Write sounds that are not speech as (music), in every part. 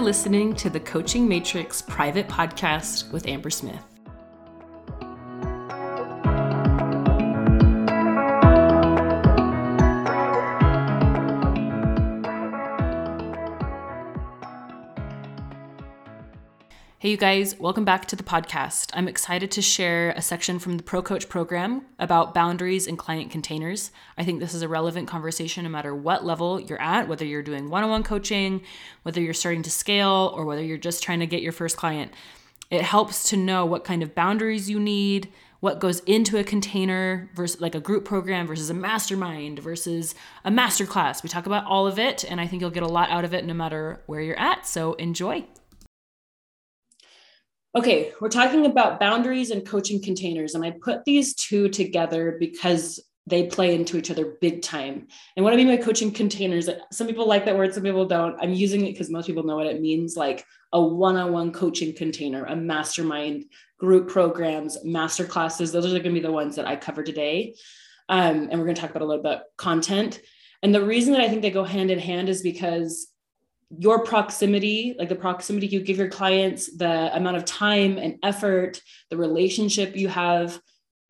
Listening to the Coaching Matrix private podcast with Amber Smith. Hey, you guys, welcome back to the podcast. I'm excited to share a section from the Pro Coach program about boundaries and client containers. I think this is a relevant conversation no matter what level you're at, whether you're doing one on one coaching, whether you're starting to scale, or whether you're just trying to get your first client. It helps to know what kind of boundaries you need, what goes into a container versus like a group program versus a mastermind versus a masterclass. We talk about all of it, and I think you'll get a lot out of it no matter where you're at. So enjoy. Okay, we're talking about boundaries and coaching containers. And I put these two together because they play into each other big time. And what I mean by coaching containers, some people like that word, some people don't. I'm using it because most people know what it means like a one on one coaching container, a mastermind, group programs, master classes. Those are going to be the ones that I cover today. Um, and we're going to talk about a little bit content. And the reason that I think they go hand in hand is because your proximity, like the proximity you give your clients, the amount of time and effort, the relationship you have,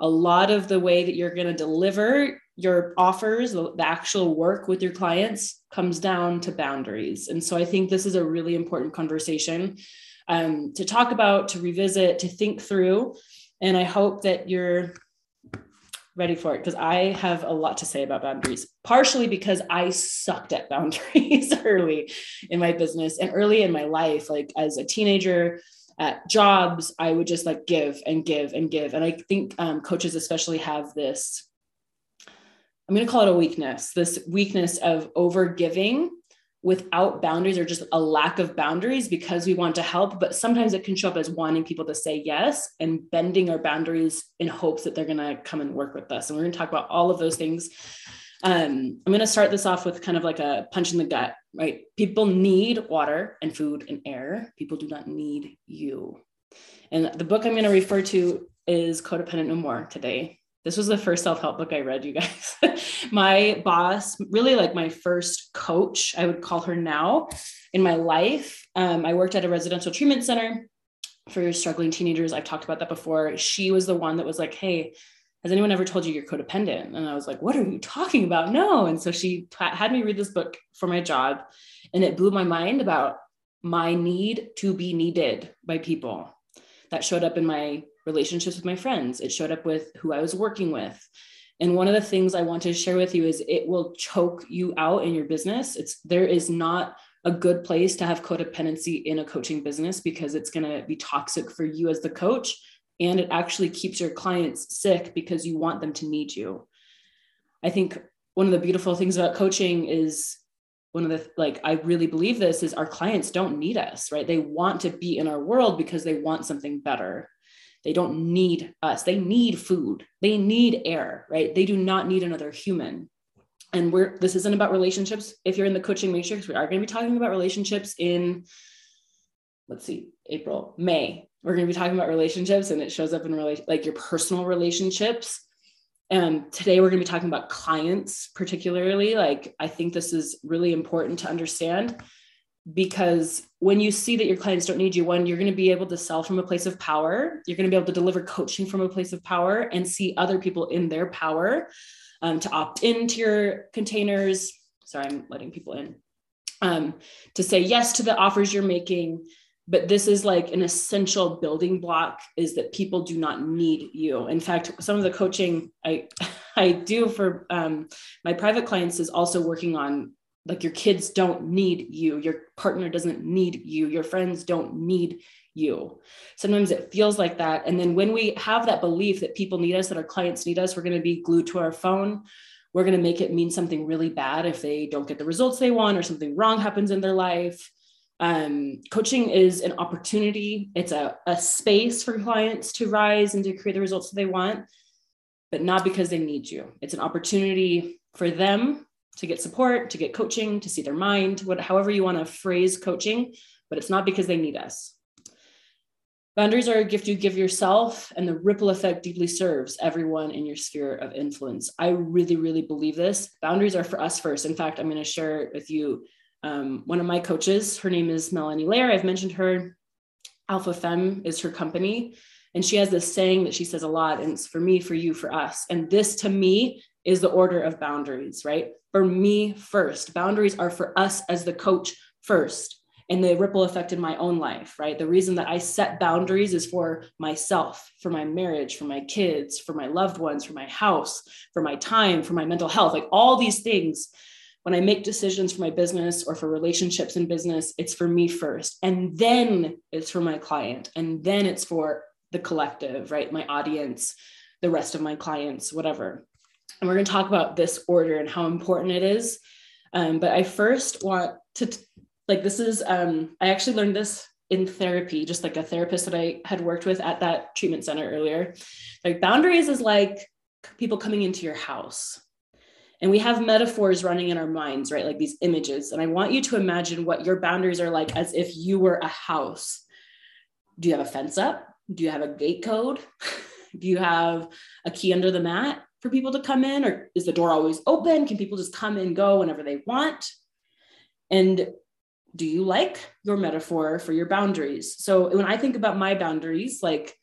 a lot of the way that you're going to deliver your offers, the, actual work with your clients comes down to boundaries. And so I think this is a really important conversation um, to talk about, to revisit, to think through. And I hope that you're ready for it because I have a lot to say about boundaries, partially because I sucked at (laughs) boundaries early in my business and early in my life, like as a teenager at jobs, I would just like give and give and give. And I think um, coaches especially have this, I'm going to call it a weakness, this weakness of over giving without boundaries or just a lack of boundaries because we want to help. But sometimes it can show up as wanting people to say yes and bending our boundaries in hopes that they're going to come and work with us. And we're going to talk about all of those things. Um, i'm going to start this off with kind of like a punch in the gut right? People need water and food and air. People do not need you. And the book i'm going to refer to is codependent no more today this was the first self-help book i read you guys. (laughs) My boss really like my first coach i would call her now in my life. Um, i worked at a residential treatment center for struggling teenagers. I've talked about that before. She was the one that was like hey has anyone ever told you you're codependent? And i was like what are you talking about? No. And so she t- had me read this book for my job and it blew my mind about my need to be needed by people that showed up in my relationships with my friends. It showed up with who I was working with. And one of the things I want to share with you is it will choke you out in your business. It's there is not a good place to have codependency in a coaching business because it's going to be toxic for you as the coach and it actually keeps your clients sick because you want them to need you. I think one of the beautiful things about coaching is one of the like I really believe this is our clients don't need us, right? They want to be in our world because they want something better. They don't need us. They need food. They need air, right? They do not need another human. And we're this isn't about relationships. If you're in the coaching matrix, we are going to be talking about relationships in let's see, April, May. We're going to be talking about relationships and it shows up in relation like your personal relationships. And today we're going to be talking about clients particularly. Like I think this is really important to understand because when you see that your clients don't need you one you're going to be able to sell from a place of power. You're going to be able to deliver coaching from a place of power and see other people in their power um, to opt into your containers. Sorry i'm letting people in. Um, to say yes to the offers you're making but this is like an essential building block is that people do not need you. In fact some of the coaching i (laughs) i do for um, my private clients is also working on like your kids don't need you. Your partner doesn't need you. Your friends don't need you. Sometimes it feels like that. And then when we have that belief that people need us that our clients need us we're going to be glued to our phone. We're going to make it mean something really bad if they don't get the results they want or something wrong happens in their life. Um, coaching is an opportunity. It's a, a space for clients to rise and to create the results that they want but not because they need you. It's an opportunity for them to get support, to get coaching, to see their mind, what, however you want to phrase coaching, but it's not because they need us. Boundaries are a gift you give yourself, and the ripple effect deeply serves everyone in your sphere of influence. I really, really believe this. Boundaries are for us first. In fact, I'm going to share with you Um, one of my coaches, her name is Melanie Layer. I've mentioned her. Alpha Femme is her company. And she has this saying that she says a lot, and it's for me, for you, for us. And this to me is the order of boundaries, right? For me first. Boundaries are for us as the coach first and the ripple effect in my own life, right? The reason that I set boundaries is for myself, for my marriage, for my kids, for my loved ones, for my house, for my time, for my mental health, like all these things. When I make decisions for my business or for relationships in business, it's for me first. And then it's for my client. And then it's for the collective, right? My audience, the rest of my clients, whatever. And we're going to talk about this order and how important it is. Um, but I first want to like this is um, i actually learned this in therapy just like a therapist that i had worked with at that treatment center earlier. Like boundaries is like people coming into your house. And we have metaphors running in our minds right? Like these images. And i want you to imagine what your boundaries are like as if you were a house. Do you have a fence up? Do you have a gate code? (laughs) Do you have a key under the mat for people to come in or is the door always open? Can people just come and go whenever they want? And do you like your metaphor for your boundaries? So when i think about my boundaries like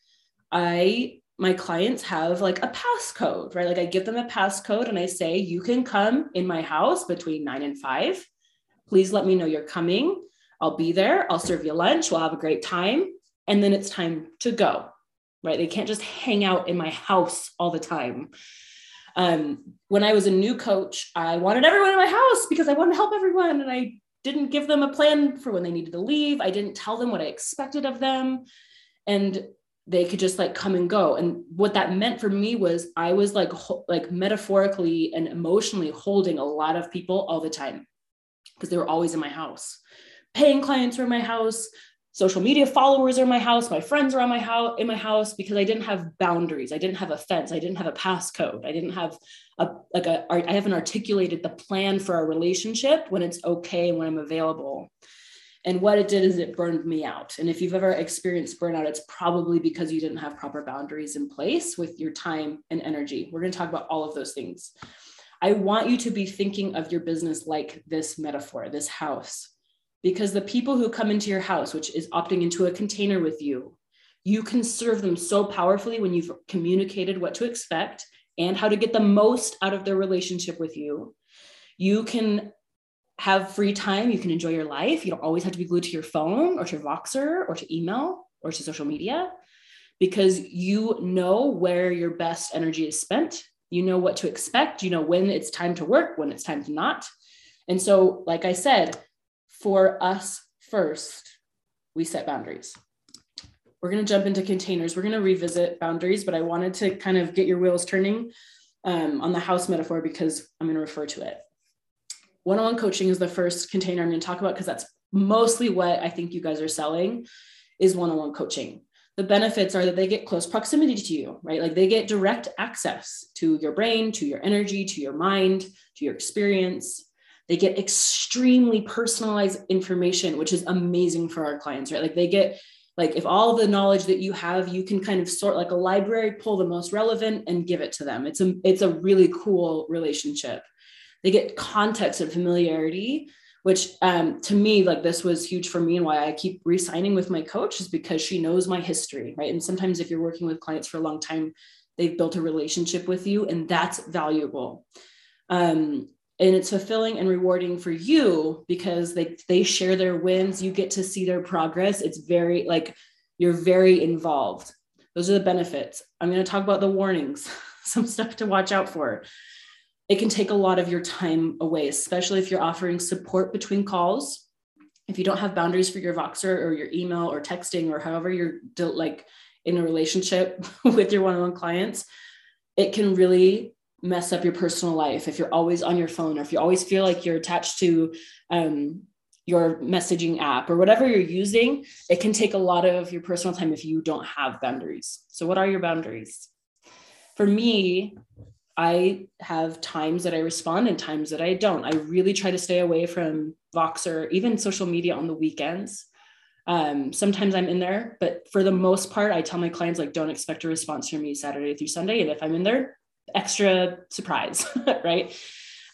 i my clients have like a passcode right? Like i give them a passcode and i say you can come in my house between 9 and 5 please let me know you're coming. I'll be there. I'll serve you lunch. We'll have a great time. And then it's time to go right? They can't just hang out in my house all the time um, when i was a new coach i wanted everyone in my house because i wanted to help everyone and i didn't give them a plan for when they needed to leave. I didn't tell them what I expected of them. And they could just like come and go. And what that meant for me was I was like like metaphorically and emotionally holding a lot of people all the time because they were always in my house. Paying clients were in my house, social media followers are in my house, my friends are on my house in my house because I didn't have boundaries. I didn't have a fence. I didn't have a passcode. I didn't have a like a I haven't articulated the plan for our relationship when it's okay when I'm available. And what it did is it burned me out. And if you've ever experienced burnout, it's probably because you didn't have proper boundaries in place with your time and energy. We're going to talk about all of those things. I want you to be thinking of your business like this metaphor, this house, because the people who come into your house, which is opting into a container with you, you can serve them so powerfully when you've communicated what to expect and how to get the most out of their relationship with you. You can have free time. You can enjoy your life. You don't always have to be glued to your phone or to Voxer or to email or to social media because you know where your best energy is spent. You know what to expect. You know when it's time to work, when it's time to not. And so, like I said, for us first, we set boundaries we're going to jump into containers. We're going to revisit boundaries, but I wanted to kind of get your wheels turning um, on the house metaphor because I'm going to refer to it. One on one coaching is the first container I'm going to talk about because that's mostly what I think you guys are selling is one on one coaching. The benefits are that they get close proximity to you, right? Like they get direct access to your brain, to your energy, to your mind, to your experience. They get extremely personalized information, which is amazing for our clients, right? Like they get like if all the knowledge that you have you can kind of sort like a library pull the most relevant and give it to them. It's a it's a really cool relationship. They get context and familiarity which um, to me like this was huge for me and why i keep re-signing with my coach is because she knows my history right? And sometimes if you're working with clients for a long time they've built a relationship with you and that's valuable. Um, and it's fulfilling and rewarding for you because they they share their wins. You get to see their progress. It's very like you're very involved. Those are the benefits. I'm going to talk about the warnings (laughs) some stuff to watch out for. It can take a lot of your time away especially if you're offering support between calls. If you don't have boundaries for your voxer or your email or texting or however you're like in a relationship (laughs) with your one-on-one clients it can really mess up your personal life. If you're always on your phone or if you always feel like you're attached to um, your messaging app or whatever you're using it can take a lot of your personal time if you don't have boundaries. So what are your boundaries? For me i have times that i respond and times that i don't. I really try to stay away from voxer even social media on the weekends. Um, sometimes i'm in there but for the most part i tell my clients like don't expect a response from me saturday through sunday. And if i'm in there extra surprise, (laughs) right?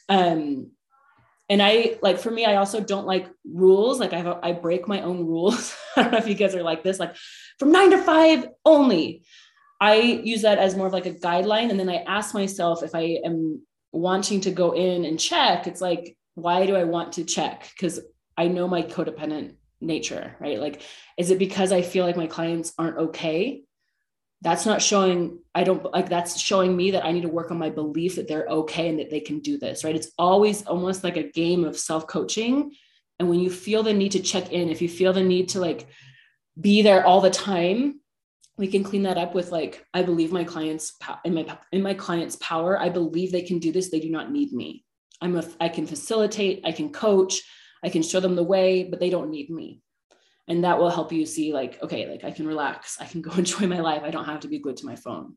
Um, and I like for me, I also don't like rules. Like I I break my own rules. (laughs) I don't know if you guys are like this, like from nine to five only. I use that as more of like a guideline. And then I ask myself if I am wanting to go in and check, it's like, why do I want to check? Because I know my codependent nature, right? Like, is it because I feel like my clients aren't okay? That's not showing, I don't like that's showing me that I need to work on my belief that they're okay and that they can do this, right? It's always almost like a game of self coaching. And when you feel the need to check in, if you feel the need to like be there all the time, we can clean that up with like i believe my clients in my in my clients power i believe they can do this they do not need me i'm a i can facilitate i can coach i can show them the way but they don't need me and that will help you see like okay like i can relax i can (laughs) go enjoy my life i don't have to be glued to my phone.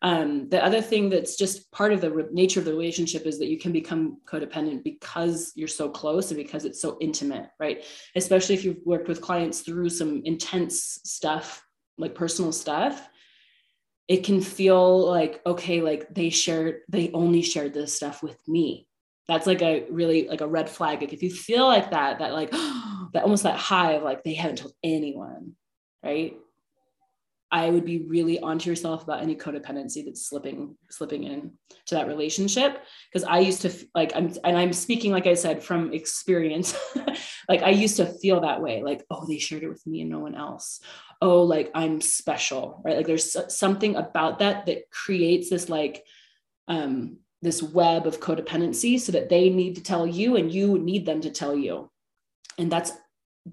Um, the other thing that's just part of the re- nature of the relationship is that you can become codependent because you're so close and because it's so intimate right? Especially if you've worked with clients through some intense stuff like personal stuff it can feel like okay like they shared they only shared this stuff with me. That's like a really like a red flag. Like if you feel like that that like (gasps) that almost that high of like they haven't told anyone right? I would be really onto yourself about any codependency that's slipping slipping in to that relationship. Because I used to like I'm and I'm speaking like I said from experience. (laughs) Like I used to feel that way like oh they shared it with me and no one else. Oh like I'm special right? Like there's something about that that creates this like um this web of codependency so that they need to tell you and you need them to tell you and that's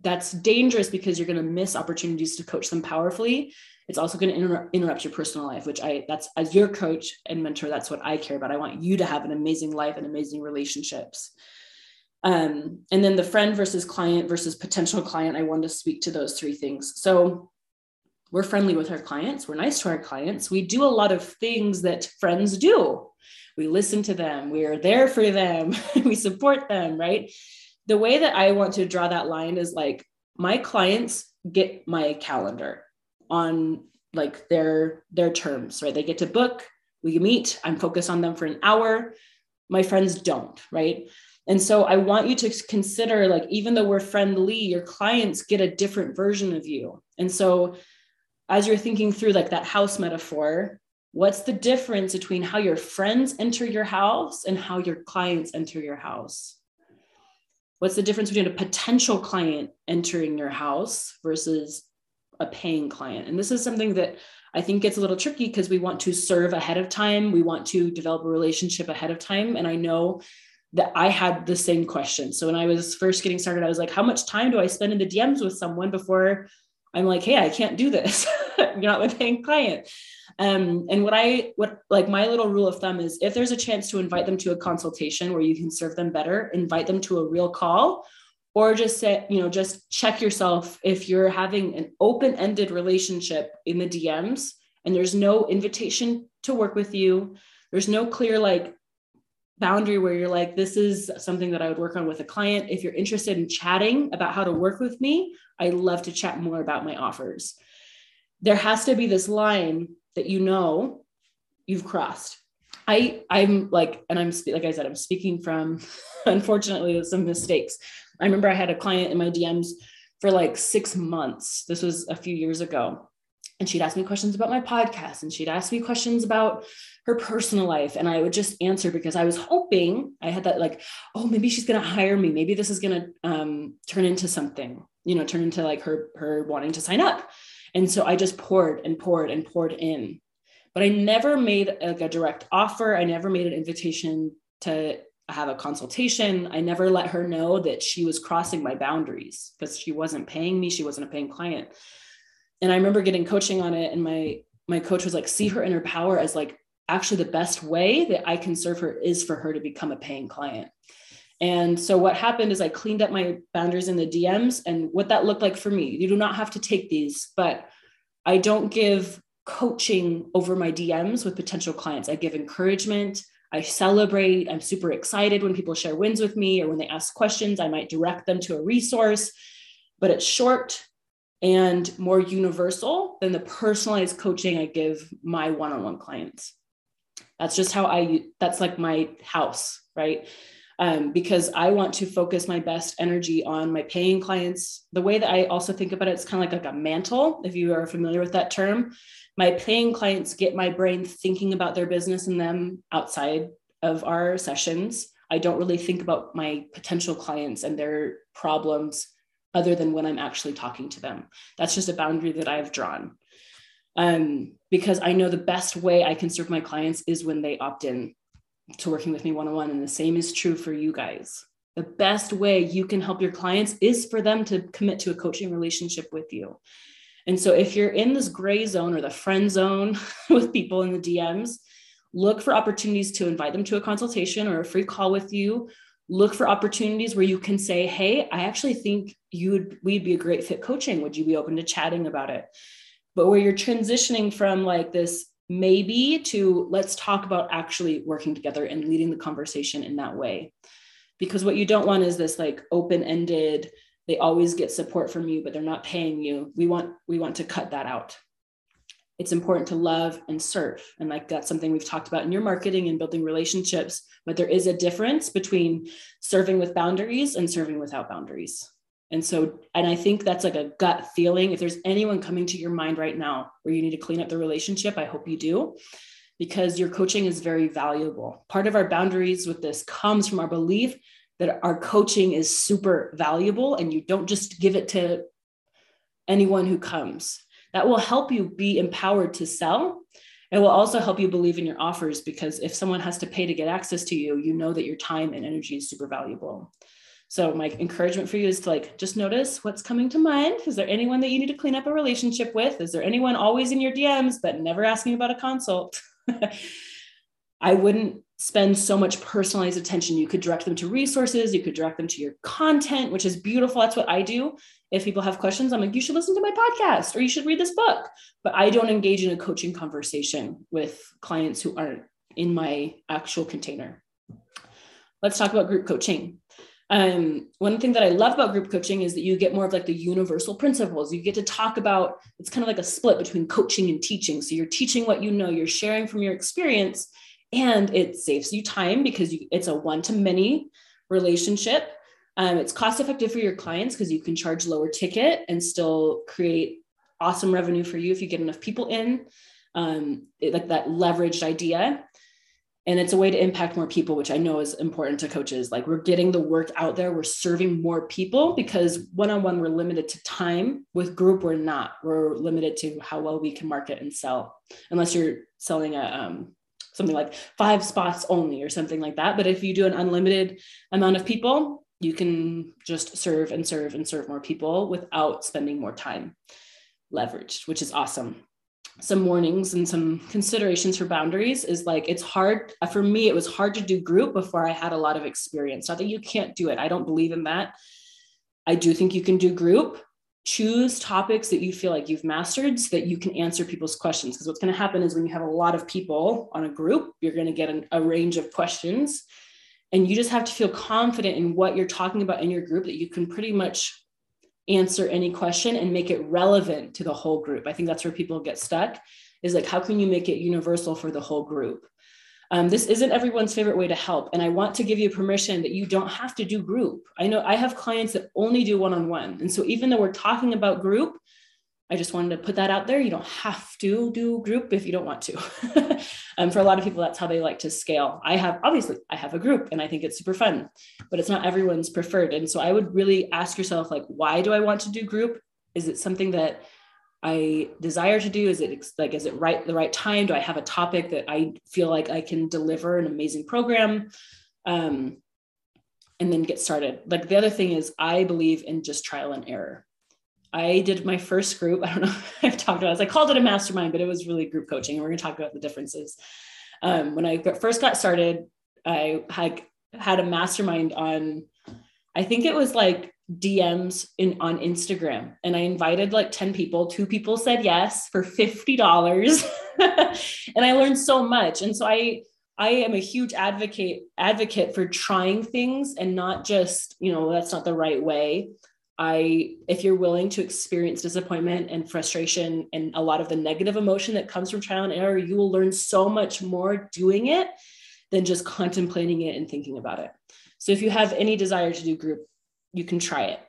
that's dangerous because you're going to miss opportunities to coach them powerfully. It's also going to inter- interrupt your personal life which i that's as your coach and mentor that's what i care about. I want you to have an amazing life and amazing relationships. Um, and then the friend versus client versus potential client i want to speak to those three things. So we're friendly with our clients. We're nice to our clients. We do a lot of things that friends do. We listen to them. We're there for them. (laughs) We support them right the way that i want to draw that line is like my clients get my calendar on like their their terms right? They get to book we meet i'm focused on them for an hour. My friends don't right? And so i want you to consider like even though we're friendly your clients get a different version of you. And so as you're thinking through like that house metaphor what's the difference between how your friends enter your house and how your clients enter your house what's the difference between a potential client entering your house versus a paying client. And this is something that I think gets a little tricky because we want to serve ahead of time. We want to develop a relationship ahead of time. And I know that I had the same question. So when I was first getting started, I was like, how much time do I spend in the DMs with someone before I'm like, hey, I can't do this. (laughs) You're not my paying client. Um, and what I what like my little rule of thumb is if there's a chance to invite them to a consultation where you can serve them better, invite them to a real call or just say, you know, just check yourself if you're having an open-ended relationship in the DMs and there's no invitation to work with you. There's no clear like boundary where you're like, this is something that I would work on with a client. If you're interested in chatting about how to work with me, I love to chat more about my offers. There has to be this line that you know you've crossed. I I'm like, and I'm like I said, I'm speaking from (laughs) unfortunately some mistakes I remember I had a client in my DMs for like six months. This was a few years ago. And she'd ask me questions about my podcast and she'd ask me questions about her personal life. And I would just answer because I was hoping I had that, like, oh, maybe she's going to hire me. Maybe this is going to um, turn into something, you know, turn into like her, her wanting to sign up. And so I just poured and poured and poured in. But I never made like a direct offer. I never made an invitation to have a consultation. I never let her know that she was crossing my boundaries because she wasn't paying me. She wasn't a paying client. And I remember getting coaching on it. And my my coach was like, see her inner power as like actually the best way that I can serve her is for her to become a paying client. And so what happened is I cleaned up my boundaries in the DMs and what that looked like for me. You do not have to take these, but I don't give coaching over my DMs with potential clients. I give encouragement. I celebrate. I'm super excited when people share wins with me or when they ask questions. I might direct them to a resource, but it's short and more universal than the personalized coaching I give my one on one clients. That's just how I, that's like my house, right? Um, because I want to focus my best energy on my paying clients. The way that I also think about it, it's kind of like, like a mantle, if you are familiar with that term. My paying clients get my brain thinking about their business and them outside of our sessions. I don't really think about my potential clients and their problems other than when I'm actually talking to them. That's just a boundary that I've drawn. Um, because I know the best way I can serve my clients is when they opt in to working with me one on one. And the same is true for you guys. The best way you can help your clients is for them to commit to a coaching relationship with you. And so if you're in this gray zone or the friend zone (laughs) with people in the DMs, look for opportunities to invite them to a consultation or a free call with you. Look for opportunities where you can say, "Hey, I actually think you would we'd be a great fit coaching. Would you be open to chatting about it?" But where you're transitioning from like this maybe to let's talk about actually working together and leading the conversation in that way. Because what you don't want is this like open-ended, they always get support from you, but they're not paying you. We want we want to cut that out. It's important to love and serve. And like that's something we've talked about in your marketing and building relationships, but there is a difference between serving with boundaries and serving without boundaries. And so, and I think that's like a gut feeling. If there's anyone coming to your mind right now where you need to clean up the relationship, I hope you do, because your coaching is very valuable. Part of our boundaries with this comes from our belief that our coaching is super valuable and you don't just give it to anyone who comes. That will help you be empowered to sell. It will also help you believe in your offers because if someone has to pay to get access to you, you know that your time and energy is super valuable. So my encouragement for you is to like just notice what's coming to mind. Is there anyone that you need to clean up a relationship with? Is there anyone always in your DMs but never asking about a consult? (laughs) I wouldn't spend so much personalized attention. You could direct them to resources, you could direct them to your content, which is beautiful. That's what I do. If people have questions, I'm like, you should listen to my podcast or you should read this book. But I don't engage in a coaching conversation with clients who aren't in my actual container. Let's talk about group coaching um, one thing that I love about group coaching is that you get more of like the universal principles. You get to talk about it's kind of like a split between coaching and teaching. So you're teaching what you know, you're sharing from your experience, and it saves you time because you, it's a one to many relationship. Um, it's cost effective for your clients because you can charge lower ticket and still create awesome revenue for you if you get enough people in. Um, it, like that leveraged idea and it's a way to impact more people which i know is important to coaches. Like we're getting the work out there. We're serving more people because one-on-one we're limited to time. With group we're not. We're limited to how well we can market and sell unless you're selling a um, something like five spots only or something like that. But if you do an unlimited amount of people you can just serve and serve and serve more people without spending more time leveraged which is awesome some warnings and some considerations for boundaries is like it's hard for me it was hard to do group before i had a lot of experience. Not that you can't do it i don't believe in that. I do think you can do group. Choose topics that you feel like you've mastered so that you can answer people's questions because what's going to happen is when you have a lot of people on a group you're going to get an, a range of questions. And you just have to feel confident in what you're talking about in your group that you can pretty much answer any question and make it relevant to the whole group. I think that's where people get stuck is like, how can you make it universal for the whole group? Um, this isn't everyone's favorite way to help. And I want to give you permission that you don't have to do group. I know I have clients that only do one on one. And so even though we're talking about group, I just wanted to put that out there. You don't have to do group if you don't want to. (laughs) um, for a lot of people, that's how they like to scale. I have, obviously, I have a group and I think it's super fun, but it's not everyone's preferred. And so I would really ask yourself, like, why do I want to do group? Is it something that I desire to do? Is it like, is it right the right time? Do I have a topic that I feel like I can deliver an amazing program? Um, and then get started. Like the other thing is, I believe in just trial and error. I did my first group. (laughs) I don't know I've talked about it. I called it a mastermind, but it was really group coaching. And we're going to talk about the differences. Um, when I first got started, I had had a mastermind on, I think it was like DMs in on Instagram. And I invited like 10 people. Two people said yes for $50. (laughs) and I learned so much. And so I I am a huge advocate advocate for trying things and not just, you know, that's not the right way. I, if you're willing to experience disappointment and frustration and a lot of the negative emotion that comes from trial and error, you will learn so much more doing it than just contemplating it and thinking about it. So if you have any desire to do group, you can try it.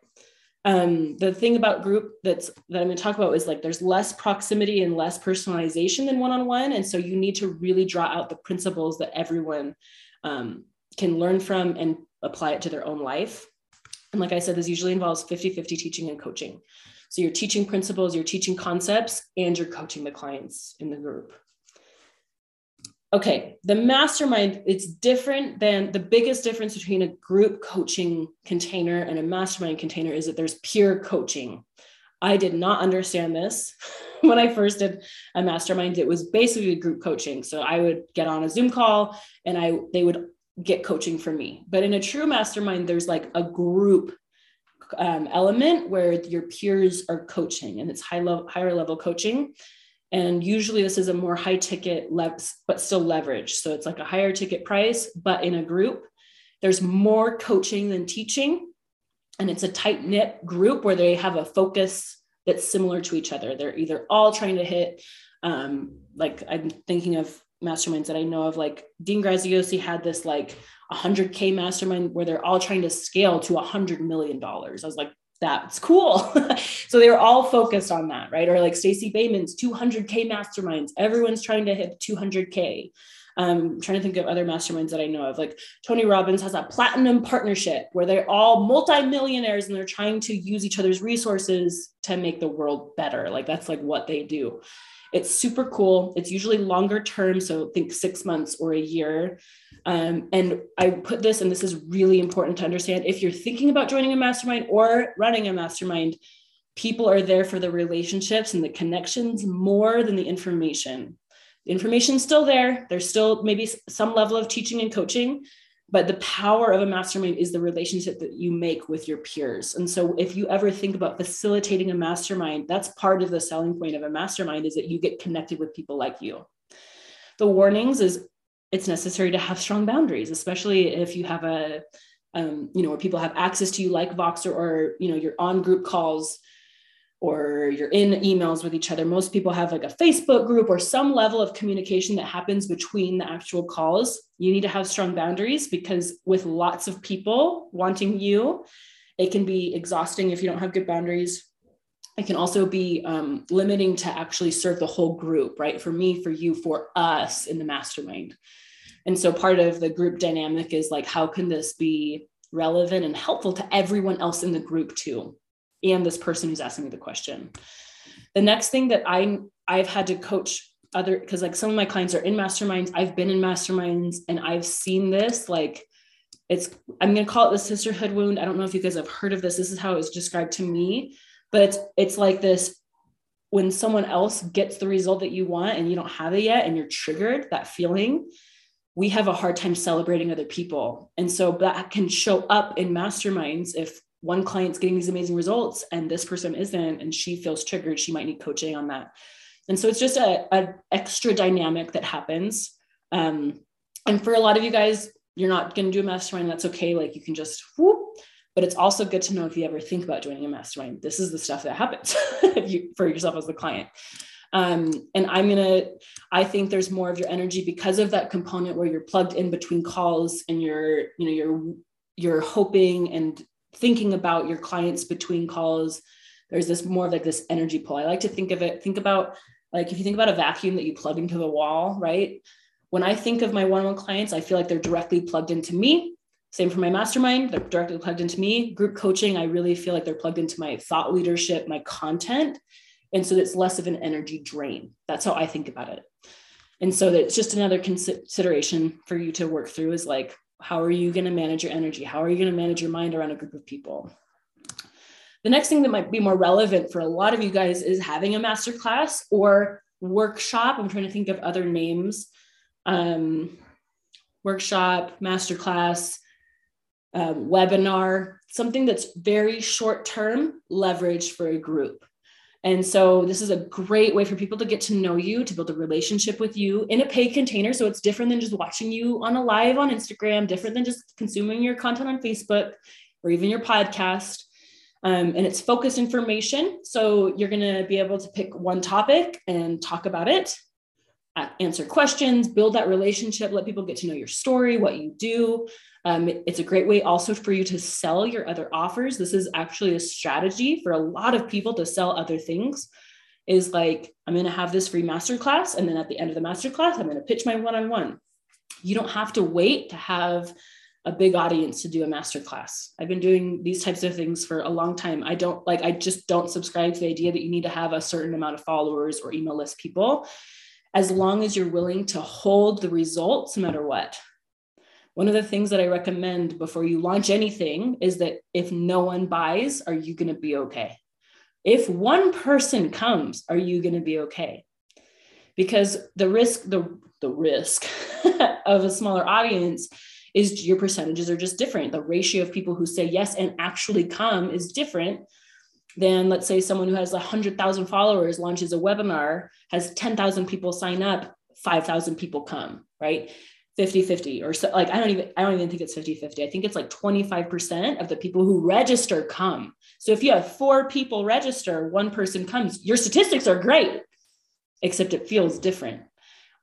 Um, the thing about group that's that I'm going to talk about is like there's less proximity and less personalization than one-on-one, and so you need to really draw out the principles that everyone um, can learn from and apply it to their own life. And like I said, this usually involves 50-50 teaching and coaching. So you're teaching principles, you're teaching concepts, and you're coaching the clients in the group. Okay, the mastermind, it's different than the biggest difference between a group coaching container and a mastermind container is that there's peer coaching. I did not understand this (laughs) when I first did a mastermind. It was basically group coaching. So I would get on a Zoom call and I they would get coaching from me. But in a true mastermind, there's like a group um, element where your peers are coaching and it's high level, higher level coaching. And usually this is a more high ticket, but still leverage. So it's like a higher ticket price, but in a group, there's more coaching than teaching. And it's a tight knit group where they have a focus that's similar to each other. They're either all trying to hit, um, like I'm thinking of masterminds that I know of, like Dean Graziosi had this like 100K mastermind where they're all trying to scale to $100 million. I was like, that's cool. (laughs) so they were all focused on that, right? Or like Stacey Boehman's 200K masterminds. Everyone's trying to hit 200K. Um, trying to think of other masterminds that I know of. Like Tony Robbins has a platinum partnership where they're all multimillionaires and they're trying to use each other's resources to make the world better. Like that's like what they do. It's super cool. It's usually longer term. So think six months or a year. Um, and I put this, and this is really important to understand. If you're thinking about joining a mastermind or running a mastermind, people are there for the relationships and the connections more than the information. The information's still there. There's still maybe some level of teaching and coaching, but the power of a mastermind is the relationship that you make with your peers. And so if you ever think about facilitating a mastermind, that's part of the selling point of a mastermind is that you get connected with people like you. The warnings is it's necessary to have strong boundaries, especially if you have a, um, you know, where people have access to you like Voxer or, you know, you're on group calls or you're in emails with each other. Most people have like a Facebook group or some level of communication that happens between the actual calls. You need to have strong boundaries because with lots of people wanting you, it can be exhausting if you don't have good boundaries. It can also be um, limiting to actually serve the whole group, right? For me, for you, for us in the mastermind. And so part of the group dynamic is like, how can this be relevant and helpful to everyone else in the group too? And this person who's asking me the question. The next thing that I I've had to coach other because like some of my clients are in masterminds. I've been in masterminds and I've seen this like it's I'm gonna call it the sisterhood wound. I don't know if you guys have heard of this. This is how it was described to me, but it's it's like this when someone else gets the result that you want and you don't have it yet and you're triggered, that feeling we have a hard time celebrating other people. And so that can show up in masterminds if one client's getting these amazing results and this person isn't, and she feels triggered, she might need coaching on that. And so it's just a, a extra dynamic that happens. Um, and for a lot of you guys, you're not going to do a mastermind. That's okay. Like you can just whoop. But it's also good to know if you ever think about joining a mastermind, this is the stuff that happens (laughs) you, for yourself as the client. Um, and I'm gonna, I think there's more of your energy because of that component where you're plugged in between calls and you're, you know, you're you're hoping and thinking about your clients between calls. There's this more of like this energy pull. I like to think of it, think about like if you think about a vacuum that you plug into the wall, right? When I think of my one-on-one clients, I feel like they're directly plugged into me. Same for my mastermind, they're directly plugged into me. Group coaching, I really feel like they're plugged into my thought leadership, my content. And so it's less of an energy drain. That's how I think about it. And so that's just another consideration for you to work through is like, how are you going to manage your energy? How are you going to manage your mind around a group of people? The next thing that might be more relevant for a lot of you guys is having a masterclass or workshop. I'm trying to think of other names. Um, workshop, masterclass, um, webinar, something that's very short term leverage for a group. And so this is a great way for people to get to know you, to build a relationship with you in a paid container. So it's different than just watching you on a live on Instagram, different than just consuming your content on Facebook or even your podcast. Um, and it's focused information. So you're going to be able to pick one topic and talk about it. answer questions, build that relationship, let people get to know your story, what you do. Um, it's a great way also for you to sell your other offers. This is actually a strategy for a lot of people to sell other things. Is like, I'm going to have this free masterclass. And then at the end of the masterclass, I'm going to pitch my one on one. You don't have to wait to have a big audience to do a masterclass. I've been doing these types of things for a long time. I don't like, I just don't subscribe to the idea that you need to have a certain amount of followers or email list people as long as you're willing to hold the results no matter what. One of the things that I recommend before you launch anything is that if no one buys, are you going to be okay? If one person comes, are you going to be okay? Because the risk, the, the risk (laughs) of a smaller audience is your percentages are just different. The ratio of people who say yes and actually come is different then let's say someone who has 100,000 followers launches a webinar, has 10,000 people sign up, 5,000 people come, right? 50 50 or so like i don't even i don't even think it's 50 50 i think it's like 25% of the people who register come so if you have four people register one person comes your statistics are great except it feels different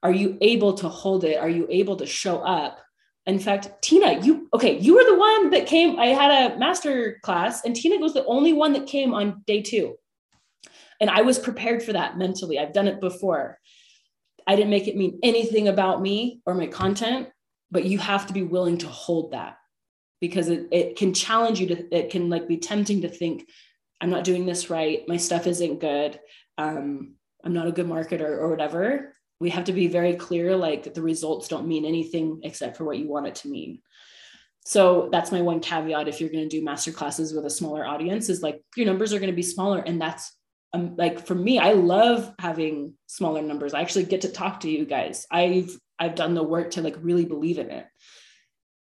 are you able to hold it are you able to show up in fact, Tina, you okay, you were the one that came. I had a master class, and Tina was the only one that came on day two. And I was prepared for that mentally. I've done it before. I didn't make it mean anything about me or my content, but you have to be willing to hold that because it, it can challenge you to it can like be tempting to think, I'm not doing this right, my stuff isn't good, um, I'm not a good marketer or whatever. We have to be very clear like the results don't mean anything except for what you want it to mean. So that's my one caveat if you're going to do master classes with a smaller audience is like your numbers are going to be smaller and that's um, like for me i love having smaller numbers. I actually get to talk to you guys. I've i've done the work to like really believe in it.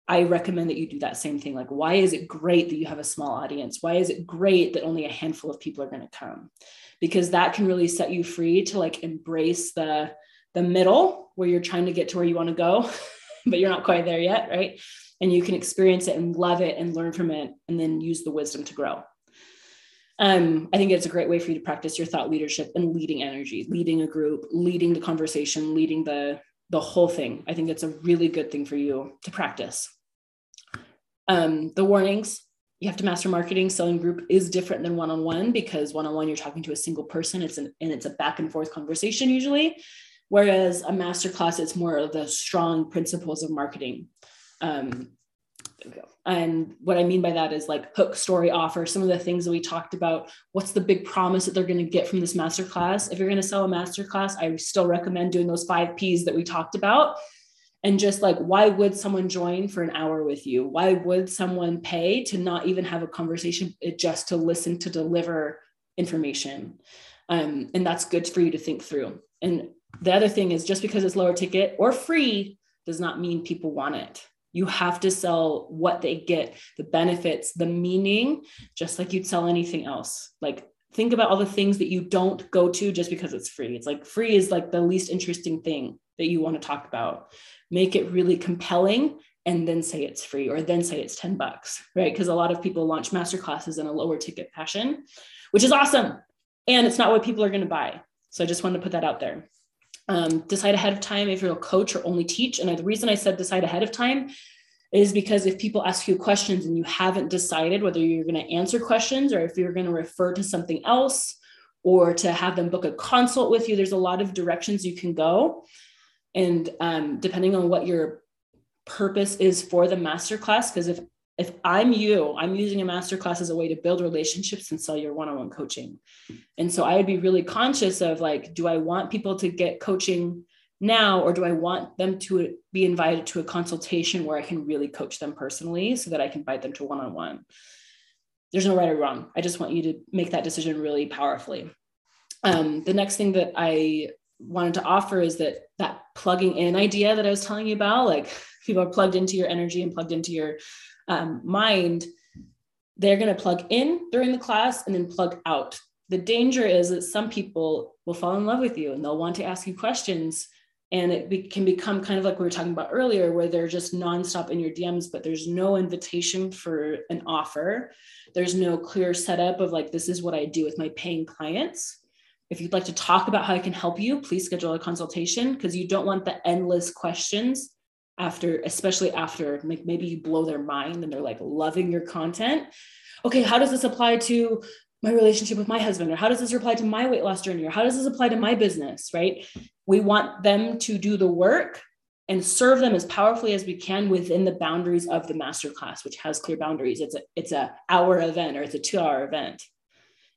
I recommend that you do that same thing. Like why is it great that you have a small audience? Why is it great that only a handful of people are going to come? Because that can really set you free to like embrace the the middle where you're trying to get to where you want to go, (laughs) but you're not quite there yet, right? And you can experience it and love it and learn from it and then use the wisdom to grow. Um, I think it's a great way for you to practice your thought leadership and leading energy, leading a group, leading the conversation, leading the the whole thing. I think it's a really good thing for you to practice. Um, the warnings you have to master marketing selling group is different than one-on-one because one-on-one you're talking to a single person it's an and it's a back and forth conversation usually Whereas a master class, it's more of the strong principles of marketing. Um, and what I mean by that is like hook, story, offer, some of the things that we talked about. What's the big promise that they're going to get from this master class? If you're going to sell a master class, I still recommend doing those five P's that we talked about. And just like, why would someone join for an hour with you? Why would someone pay to not even have a conversation, just to listen to deliver information? Um, and that's good for you to think through. And the other thing is just because it's lower ticket or free does not mean people want it. You have to sell what they get, the benefits, the meaning, just like you'd sell anything else. Like think about all the things that you don't go to just because it's free. It's like free is like the least interesting thing that you want to talk about. Make it really compelling and then say it's free or then say it's 10 bucks, right? Because a lot of people launch master classes in a lower ticket fashion, which is awesome. And it's not what people are going to buy. So I just wanted to put that out there um, decide ahead of time if you're a coach or only teach. And the reason I said decide ahead of time is because if people ask you questions and you haven't decided whether you're going to answer questions or if you're going to refer to something else or to have them book a consult with you, there's a lot of directions you can go. And um, depending on what your purpose is for the masterclass, because if if I'm you, I'm using a masterclass as a way to build relationships and sell your one-on-one coaching. And so I would be really conscious of like, do I want people to get coaching now, or do I want them to be invited to a consultation where I can really coach them personally so that I can invite them to one-on-one? There's no right or wrong. I just want you to make that decision really powerfully. Um, the next thing that I wanted to offer is that that plugging in idea that I was telling you about, like (laughs) people are plugged into your energy and plugged into your um, mind, they're going to plug in during the class and then plug out. The danger is that some people will fall in love with you and they'll want to ask you questions. And it be, can become kind of like we were talking about earlier, where they're just nonstop in your DMs, but there's no invitation for an offer. There's no clear setup of like, this is what I do with my paying clients. If you'd like to talk about how I can help you, please schedule a consultation because you don't want the endless questions after, especially after like maybe you blow their mind and they're like loving your content. Okay, how does this apply to my relationship with my husband? Or how does this apply to my weight loss journey? Or how does this apply to my business? Right? We want them to do the work and serve them as powerfully as we can within the boundaries of the masterclass, which has clear boundaries. It's a it's a hour event or it's a two hour event.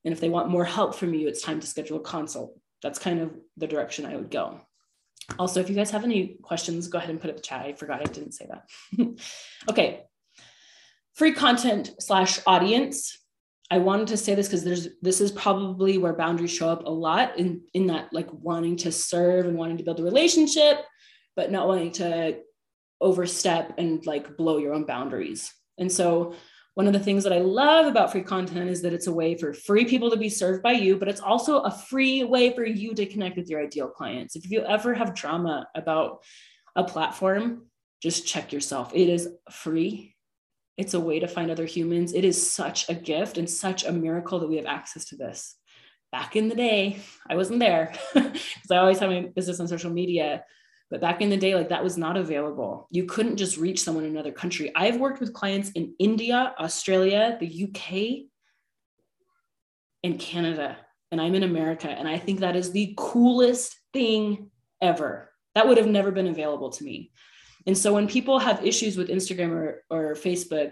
And if they want more help from you, it's time to schedule a consult. That's kind of the direction I would go. Also, if you guys have any questions, go ahead and put it in the chat. I forgot I didn't say that. (laughs) okay. Free content slash audience. I wanted to say this because there's this is probably where boundaries show up a lot in in that like wanting to serve and wanting to build a relationship, but not wanting to overstep and like blow your own boundaries. And so one of the things that I love about free content is that it's a way for free people to be served by you, but it's also a free way for you to connect with your ideal clients. If you ever have drama about a platform, just check yourself. It is free. It's a way to find other humans. It is such a gift and such a miracle that we have access to this. Back in the day, I wasn't there (laughs) because I always had my business on social media. But back in the day, like that was not available. You couldn't just reach someone in another country. I've worked with clients in India, Australia, the UK, and Canada. And I'm in America. And I think that is the coolest thing ever. That would have never been available to me. And so when people have issues with Instagram or, or Facebook,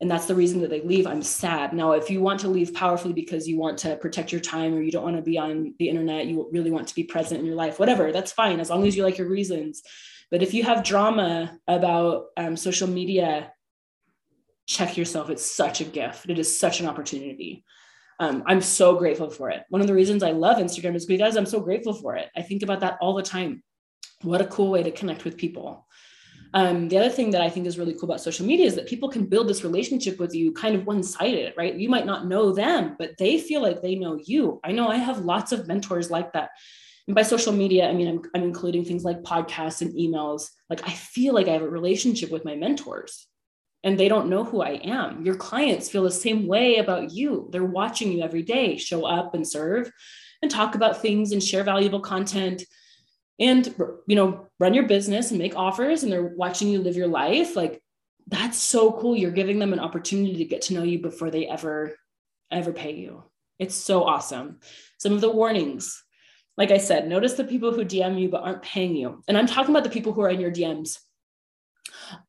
and that's the reason that they leave. I'm sad. Now if you want to leave powerfully because you want to protect your time or you don't want to be on the internet you really want to be present in your life whatever that's fine as long as you like your reasons. But if you have drama about um, social media check yourself. It's such a gift. It is such an opportunity. Um, i'm so grateful for it. One of the reasons i love instagram is because i'm so grateful for it. I think about that all the time. What a cool way to connect with people um, the other thing that I think is really cool about social media is that people can build this relationship with you kind of one sided, right? You might not know them, but they feel like they know you. I know I have lots of mentors like that. And by social media, I mean, I'm, I'm including things like podcasts and emails. Like, I feel like I have a relationship with my mentors and they don't know who I am. Your clients feel the same way about you. They're watching you every day show up and serve and talk about things and share valuable content and you know run your business and make offers and they're watching you live your life like that's so cool. You're giving them an opportunity to get to know you before they ever ever pay you. It's so awesome. Some of the warnings. Like i said notice the people who dm you but aren't paying you. And i'm talking about the people who are in your dms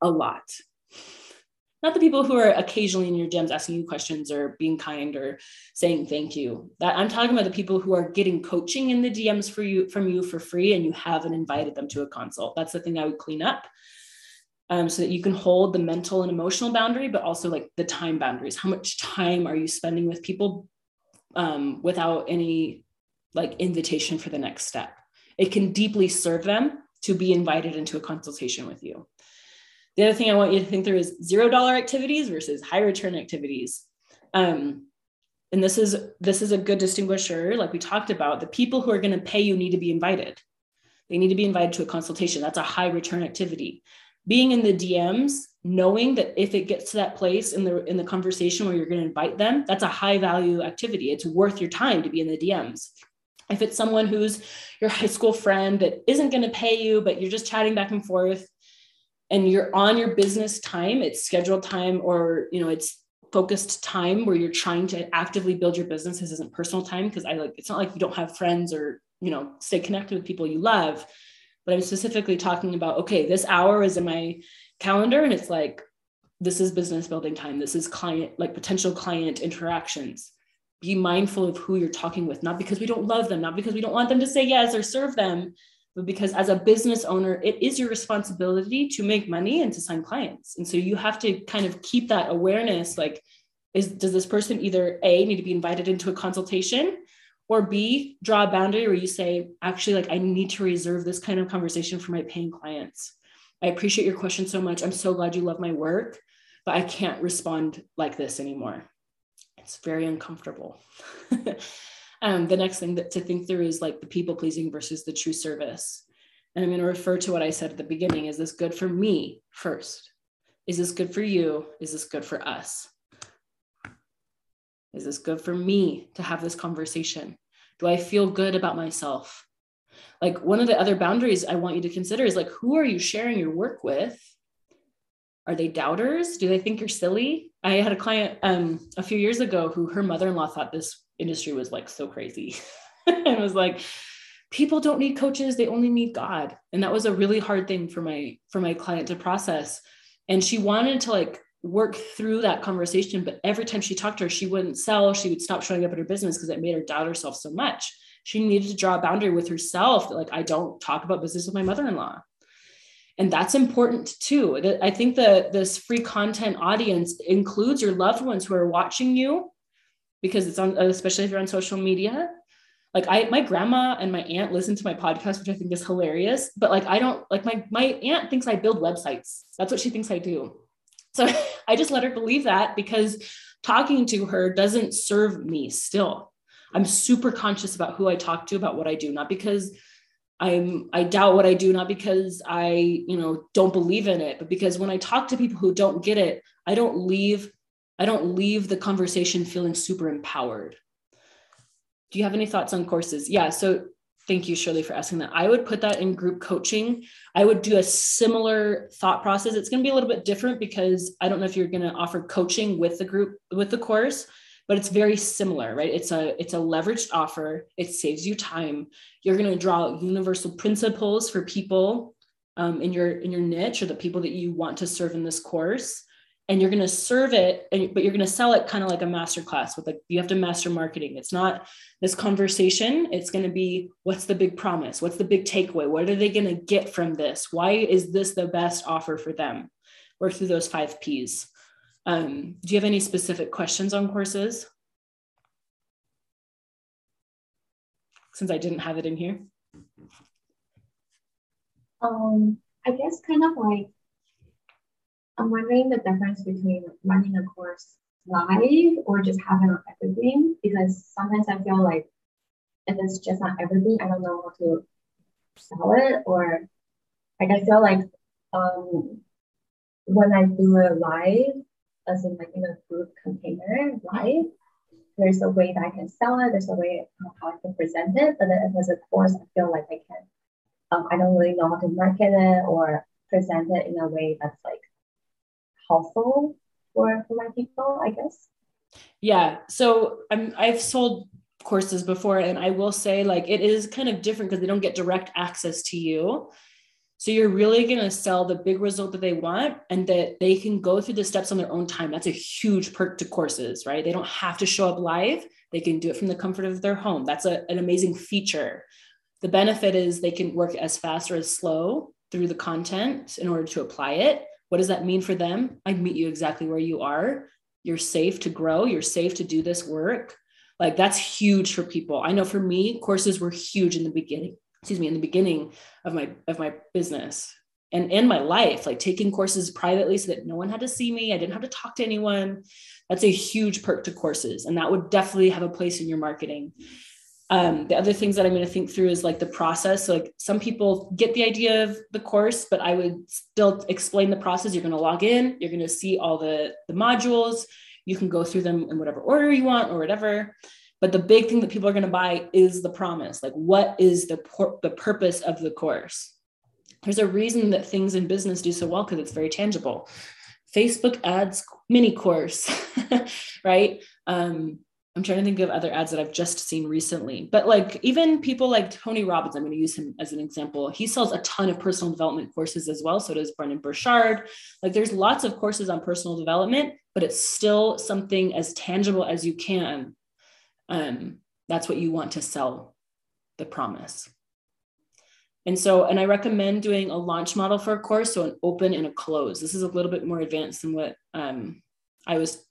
a lot not the people who are occasionally in your DMs asking you questions or being kind or saying thank you. That I'm talking about the people who are getting coaching in the DMs for you from you for free and you haven't invited them to a consult. That's the thing I would clean up. Um, so that you can hold the mental and emotional boundary, but also like the time boundaries. How much time are you spending with people um, without any like invitation for the next step? It can deeply serve them to be invited into a consultation with you. The other thing I want you to think through is zero dollar activities versus high return activities. Um, and this is this is a good distinguisher, like we talked about. The people who are going to pay you need to be invited. They need to be invited to a consultation. That's a high return activity. Being in the DMs, knowing that if it gets to that place in the in the conversation where you're going to invite them, that's a high value activity. It's worth your time to be in the DMs. If it's someone who's your high school friend that isn't going to pay you, but you're just chatting back and forth, and you're on your business time it's scheduled time or you know it's focused time where you're trying to actively build your business. This isn't personal time because i like it's not like you don't have friends or you know stay connected with people you love but i'm specifically talking about okay this hour is in my calendar and it's like this is business building time. This is client like potential client interactions. Be mindful of who you're talking with not because we don't love them not because we don't want them to say yes or serve them because as a business owner, it is your responsibility to make money and to sign clients. And so you have to kind of keep that awareness like, is does this person either A need to be invited into a consultation or B draw a boundary where you say, actually, like I need to reserve this kind of conversation for my paying clients. I appreciate your question so much. I'm so glad you love my work, but I can't respond like this anymore. It's very uncomfortable. (laughs) Um, the next thing that to think through is like the people pleasing versus the true service. And I'm going to refer to what I said at the beginning. Is this good for me first? Is this good for you? Is this good for us? Is this good for me to have this conversation? Do I feel good about myself? Like one of the other boundaries I want you to consider is like, who are you sharing your work with? Are they doubters? Do they think you're silly? I had a client um, a few years ago who her mother in law thought this industry was like so crazy. (laughs) And was like, people don't need coaches they only need god. And that was a really hard thing for my for my client to process. And she wanted to like work through that conversation but every time she talked to her she wouldn't sell she would stop showing up at her business because it made her doubt herself so much. She needed to draw a boundary with herself that like i don't talk about business with my mother-in-law. And that's important too. I think that this free content audience includes your loved ones who are watching you because it's on especially if you're on social media like I my grandma and my aunt listen to my podcast, which I think is hilarious. But like I don't like my my aunt thinks I build websites. That's what she thinks I do. So (laughs) I just let her believe that because talking to her doesn't serve me still. I'm super conscious about who I talk to, about what I do, not because I'm I doubt what I do, not because I, you know, don't believe in it, but because when I talk to people who don't get it, I don't leave I don't leave the conversation feeling super empowered do you have any thoughts on courses? Yeah. So thank you, Shirley, for asking that. I would put that in group coaching. I would do a similar thought process. It's going to be a little bit different because I don't know if you're going to offer coaching with the group with the course, but it's very similar, right? It's a it's a leveraged offer. It saves you time. You're going to draw universal principles for people um, in your in your niche or the people that you want to serve in this course and you're going to serve it and, but you're going to sell it kind of like a master class with like you have to master marketing. It's not this conversation it's going to be what's the big promise? What's the big takeaway? What are they going to get from this? Why is this the best offer for them? Work through those five p's. Um, do you have any specific questions on courses? Since i didn't have it in here. Um i guess kind of like I'm wondering the difference between running a course live or just having an evergreen because sometimes I feel like if it's just not everything, I don't know how to sell it or like I feel like um when I do it live, as in like in a group container live, there's a way that I can sell it, there's a way how I can present it. But then if it's a course, I feel like I can um, I don't really know how to market it or present it in a way that's like helpful for, for my people, I guess. Yeah. So I'm I've sold courses before and I will say like it is kind of different because they don't get direct access to you. So you're really going to sell the big result that they want and that they can go through the steps on their own time. That's a huge perk to courses, right? They don't have to show up live. They can do it from the comfort of their home. That's a, an amazing feature. The benefit is they can work as fast or as slow through the content in order to apply it. What does that mean for them? I meet you exactly where you are. You're safe to grow, you're safe to do this work. Like that's huge for people. I know for me, courses were huge in the beginning. Excuse me, in the beginning of my of my business and in my life, like taking courses privately so that no one had to see me. I didn't have to talk to anyone. That's a huge perk to courses. And that would definitely have a place in your marketing um, the other things that i'm going to think through is like the process. So like some people get the idea of the course but i would still explain the process. You're going to log in you're going to see all the the modules. You can go through them in whatever order you want or whatever. But the big thing that people are going to buy is the promise. Like what is the por- the purpose of the course? There's a reason that things in business do so well because it's very tangible. Facebook ads mini course (laughs) right? Um, I'm trying to think of other ads that I've just seen recently, but like even people like Tony Robbins, I'm going to use him as an example. He sells a ton of personal development courses as well. So does Brendon Burchard. Like there's lots of courses on personal development, but it's still something as tangible as you can. Um, that's what you want to sell the promise. And so, and I recommend doing a launch model for a course, so an open and a close. This is a little bit more advanced than what um, I was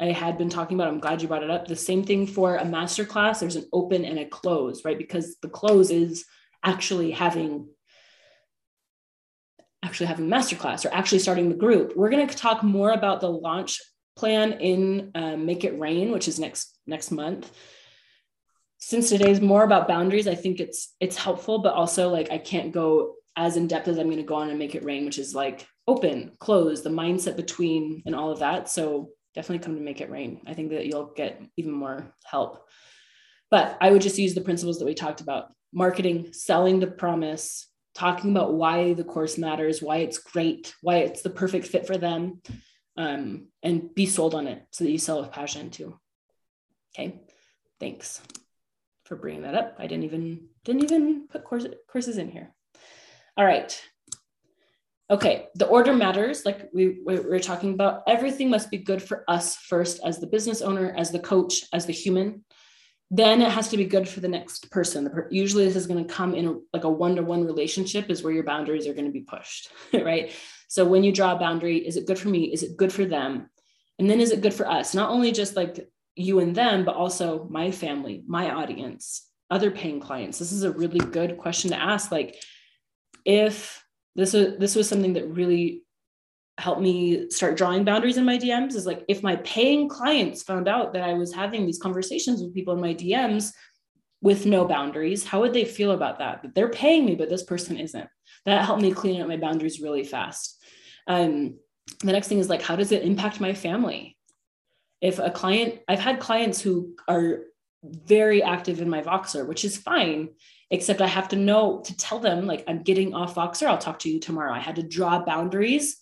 I had been talking about. I'm glad you brought it up. The same thing for a master class. There's an open and a close, right? Because the close is actually having actually having master class or actually starting the group. We're going to talk more about the launch plan in um, Make It Rain, which is next next month. Since today is more about boundaries, I think it's it's helpful, but also like I can't go as in depth as I'm going to go on and Make It Rain, which is like open, close, the mindset between, and all of that. So definitely come to make it rain. I think that you'll get even more help. But I would just use the principles that we talked about marketing, selling the promise, talking about why the course matters, why it's great, why it's the perfect fit for them, um, and be sold on it so that you sell with passion too. Okay, thanks for bringing that up. I didn't even didn't even put course, courses in here. All right. Okay, the order matters. Like we, we we're talking about, everything must be good for us first, as the business owner, as the coach, as the human then it has to be good for the next person. Usually, this is going to come in a, like a one-to-one relationship, is where your boundaries are going to be pushed, (laughs) right? So when you draw a boundary, is it good for me? Is it good for them? And then is it good for us? Not only just like you and them, but also my family, my audience, other paying clients. This is a really good question to ask. Like, if this was this was something that really helped me start drawing boundaries in my DMs is like if my paying clients found out that I was having these conversations with people in my DMs with no boundaries, how would they feel about that? That they're paying me, but this person isn't. That helped me clean up my boundaries really fast. Um, the next thing is like, how does it impact my family? If a client, I've had clients who are very active in my Voxer, which is fine, except I have to know to tell them, like, I'm getting off Voxer, I'll talk to you tomorrow. I had to draw boundaries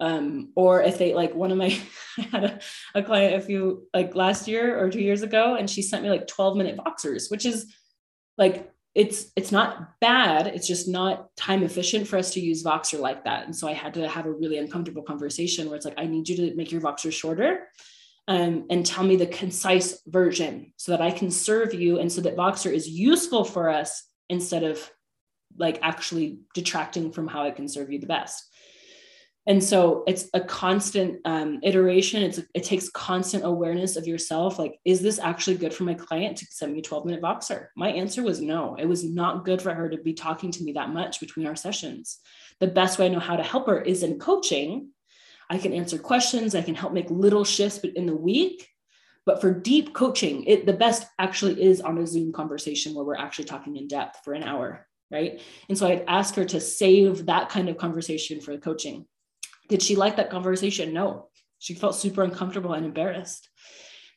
um, or if they like one of my (laughs) I had a, a, client a few like last year or two years ago and she sent me like 12 minute Voxers which is like it's it's not bad it's just not time efficient for us to use voxer like that and so i had to have a really uncomfortable conversation where it's like i need you to make your voxer shorter um, and tell me the concise version so that i can serve you and so that voxer is useful for us instead of like actually detracting from how i can serve you the best. And so it's a constant um, iteration. It's it takes constant awareness of yourself. Like is this actually good for my client to send me a 12 minute Voxer? My answer was no. It was not good for her to be talking to me that much between our sessions. The best way i know how to help her is in coaching. I can answer questions. I can help make little shifts but in the week but for deep coaching it the best actually is on a zoom conversation where we're actually talking in depth for an hour right and so i'd ask her to save that kind of conversation for the coaching did she like that conversation? No. She felt super uncomfortable and embarrassed.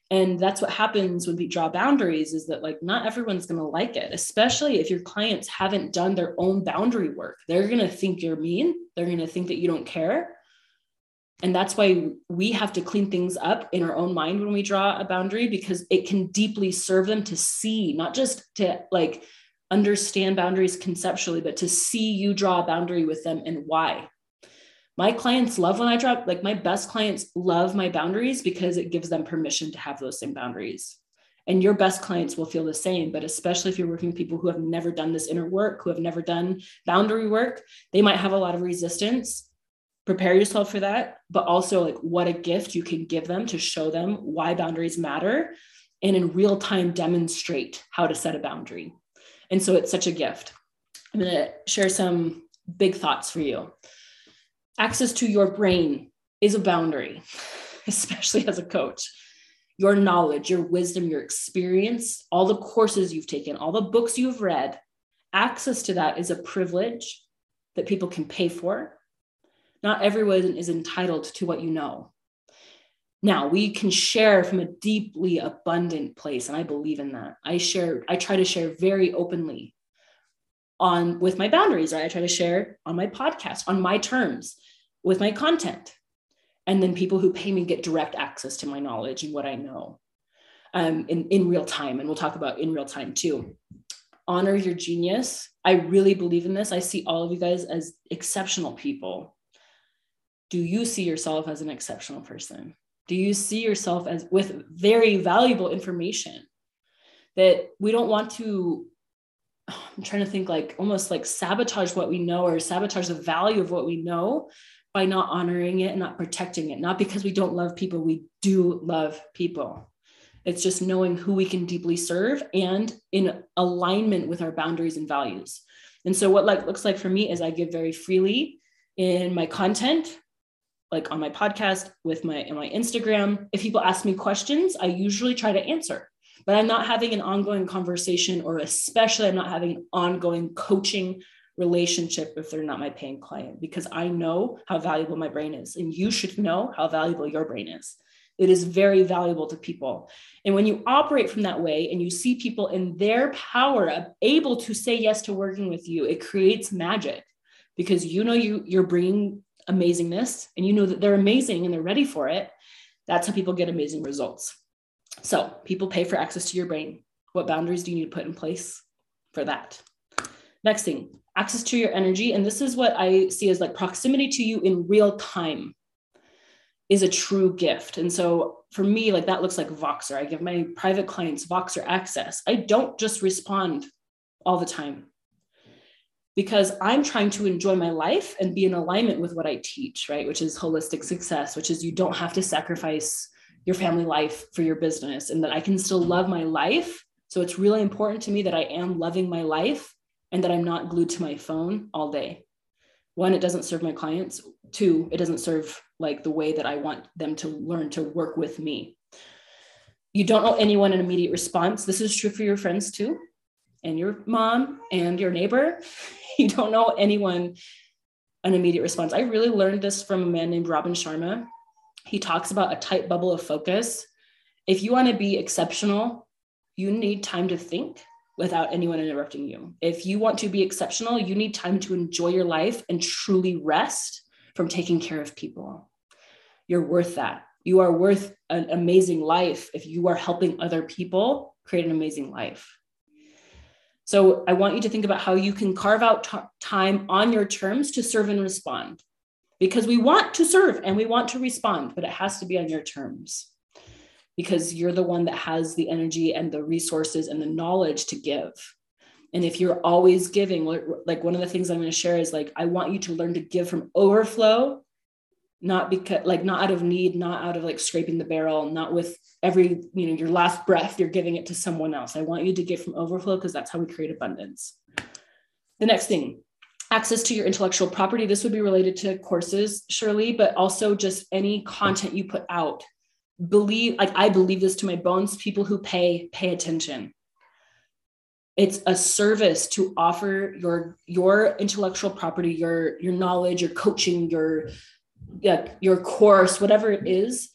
And that's what happens when we draw boundaries is that like not everyone's going to like it, especially if your clients haven't done their own boundary work. They're going to think you're mean. They're going to think that you don't care. And that's why we have to clean things up in our own mind when we draw a boundary because it can deeply serve them to see, not just to like understand boundaries conceptually, but to see you draw a boundary with them and why my clients love when I drop, like my best clients love my boundaries because it gives them permission to have those same boundaries. And your best clients will feel the same, but especially if you're working with people who have never done this inner work, who have never done boundary work, they might have a lot of resistance. Prepare yourself for that, but also like what a gift you can give them to show them why boundaries matter and in real time demonstrate how to set a boundary. And so it's such a gift. I'm going to share some big thoughts for you access to your brain is a boundary, (laughs) especially as a coach. Your knowledge, your wisdom, your experience, all the courses you've taken, all the books you've read, access to that is a privilege that people can pay for. Not everyone is entitled to what you know. Now, we can share from a deeply abundant place, and I believe in that. I share, I try to share very openly on with my boundaries, right? I try to share on my podcast on my terms with my content. And then people who pay me get direct access to my knowledge and what I know um, in, in real time. And we'll talk about in real time too. Honor your genius. I really believe in this. I see all of you guys as exceptional people. Do you see yourself as an exceptional person? Do you see yourself as with very valuable information that we don't want to (sighs) I'm trying to think like almost like sabotage what we know or sabotage the value of what we know by not honoring it and not protecting it. Not because we don't love people, we do love people. It's just knowing who we can deeply serve and in alignment with our boundaries and values. And so what like looks like for me is I give very freely in my content, like on my podcast, with my my Instagram. If people ask me questions, I usually try to answer. But I'm not having an ongoing conversation, or especially I'm not having an ongoing coaching relationship if they're not my paying client because I know how valuable my brain is and you should know how valuable your brain is. It is very valuable to people. And when you operate from that way and you see people in their power able to say yes to working with you, it creates magic because you know you you're bringing amazingness and you know that they're amazing and they're ready for it. That's how people get amazing results. So, people pay for access to your brain. What boundaries do you need to put in place for that? Next thing, access to your energy. And this is what I see as like proximity to you in real time is a true gift. And so for me, like that looks like Voxer. I give my private clients Voxer access. I don't just respond all the time because I'm trying to enjoy my life and be in alignment with what I teach, right? Which is holistic success, which is you don't have to sacrifice your family life for your business and that I can still love my life. So it's really important to me that I am loving my life and that I'm not glued to my phone all day. One, it doesn't serve my clients. Two, it doesn't serve like the way that I want them to learn to work with me. You don't owe anyone an immediate response. This is true for your friends too, and your mom and your neighbor. (laughs) You don't know anyone an immediate response. I really learned this from a man named Robin Sharma. He talks about a tight bubble of focus. If you want to be exceptional, you need time to think without anyone interrupting you. If you want to be exceptional, you need time to enjoy your life and truly rest from taking care of people. You're worth that. You are worth an amazing life if you are helping other people create an amazing life. So I want you to think about how you can carve out t- time on your terms to serve and respond because we want to serve and we want to respond, but it has to be on your terms because you're the one that has the energy and the resources and the knowledge to give. And if you're always giving, like one of the things I'm going to share is like, I want you to learn to give from overflow, not because, like, not out of need, not out of like scraping the barrel, not with every, you know, your last breath, you're giving it to someone else. I want you to give from overflow because that's how we create abundance. The next thing, access to your intellectual property. This would be related to courses, Shirley, but also just any content you put out believe like i believe this to my bones people who pay pay attention it's a service to offer your your intellectual property your your knowledge your coaching your yeah, your course whatever it is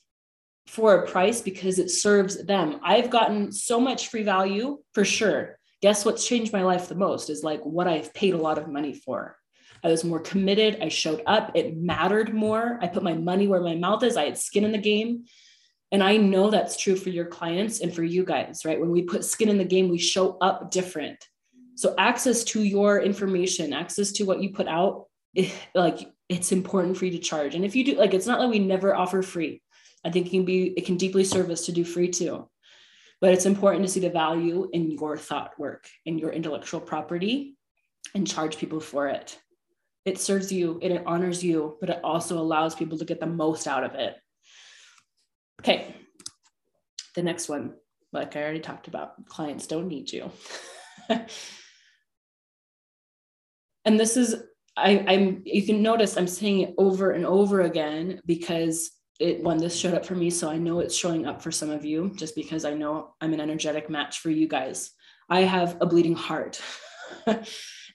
for a price because it serves them. I've gotten so much free value for sure. Guess what's changed my life the most is like what i've paid a lot of money for. I was more committed. I showed up. It mattered more. I put my money where my mouth is. I had skin in the game. And I know that's true for your clients and for you guys, right? When we put skin in the game, we show up different. So access to your information, access to what you put out, eh, like it's important for you to charge. And if you do, like, it's not like we never offer free. I think it can be, it can deeply serve us to do free too. But it's important to see the value in your thought work, in your intellectual property, and charge people for it. It serves you and it honors you, but it also allows people to get the most out of it. Okay. The next one, like I already talked about, clients don't need you. (laughs) and this is, I, I'm, you can notice I'm saying it over and over again because it when this showed up for me so i know it's showing up for some of you just because i know i'm an energetic match for you guys. I have a bleeding heart. (laughs)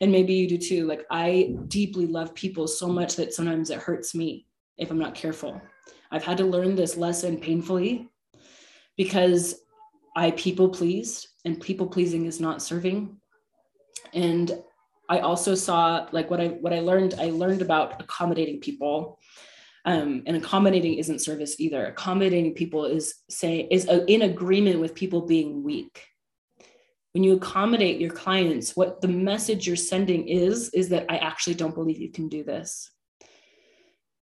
And maybe you do too. Like i deeply love people so much that sometimes it hurts me if i'm not careful. I've had to learn this lesson painfully because I people pleased and people pleasing is not serving. And I also saw like what I what I learned, I learned about accommodating people. Um, and accommodating isn't service either. Accommodating people is say is a, in agreement with people being weak. When you accommodate your clients, what the message you're sending is is that I actually don't believe you can do this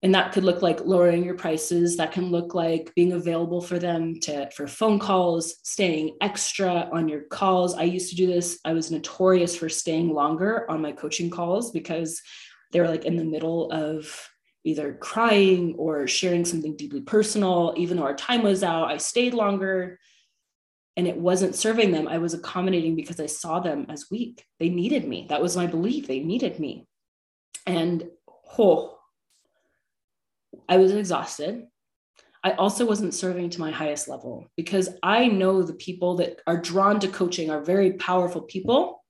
and that could look like lowering your prices. That can look like being available for them to for phone calls staying extra on your calls. I used to do this. I was notorious for staying longer on my coaching calls because they were like in the middle of either crying or sharing something deeply personal. Even though our time was out i stayed longer. And it wasn't serving them. I was accommodating because i saw them as weak. They needed me. That was my belief. They needed me. And oh I was exhausted. I also wasn't serving to my highest level because I know the people that are drawn to coaching are very powerful people.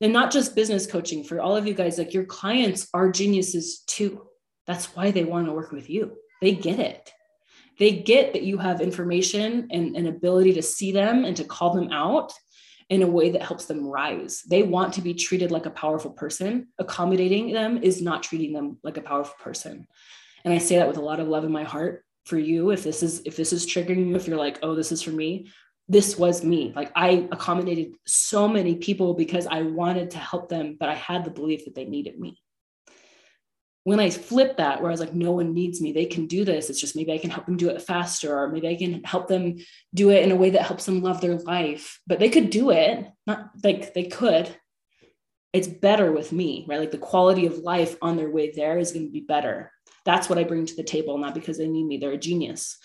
And not just business coaching for all of you guys, like your clients are geniuses too. That's why they want to work with you. They get it. they get that you have information and an ability to see them and to call them out in a way that helps them rise. They want to be treated like a powerful person. Accommodating them is not treating them like a powerful person. And I say that with a lot of love in my heart for you. If this is if this is triggering you, if you're like, oh, this is for me, this was me. Like I accommodated so many people because I wanted to help them, but I had the belief that they needed me when I flip that, where I was like, no one needs me, they can do this. It's just maybe I can help them do it faster, or maybe I can help them do it in a way that helps them love their life. But they could do it, not like they could. It's better with me, right? Like the quality of life on their way there is going to be better. That's what I bring to the table, not because they need me, they're a genius.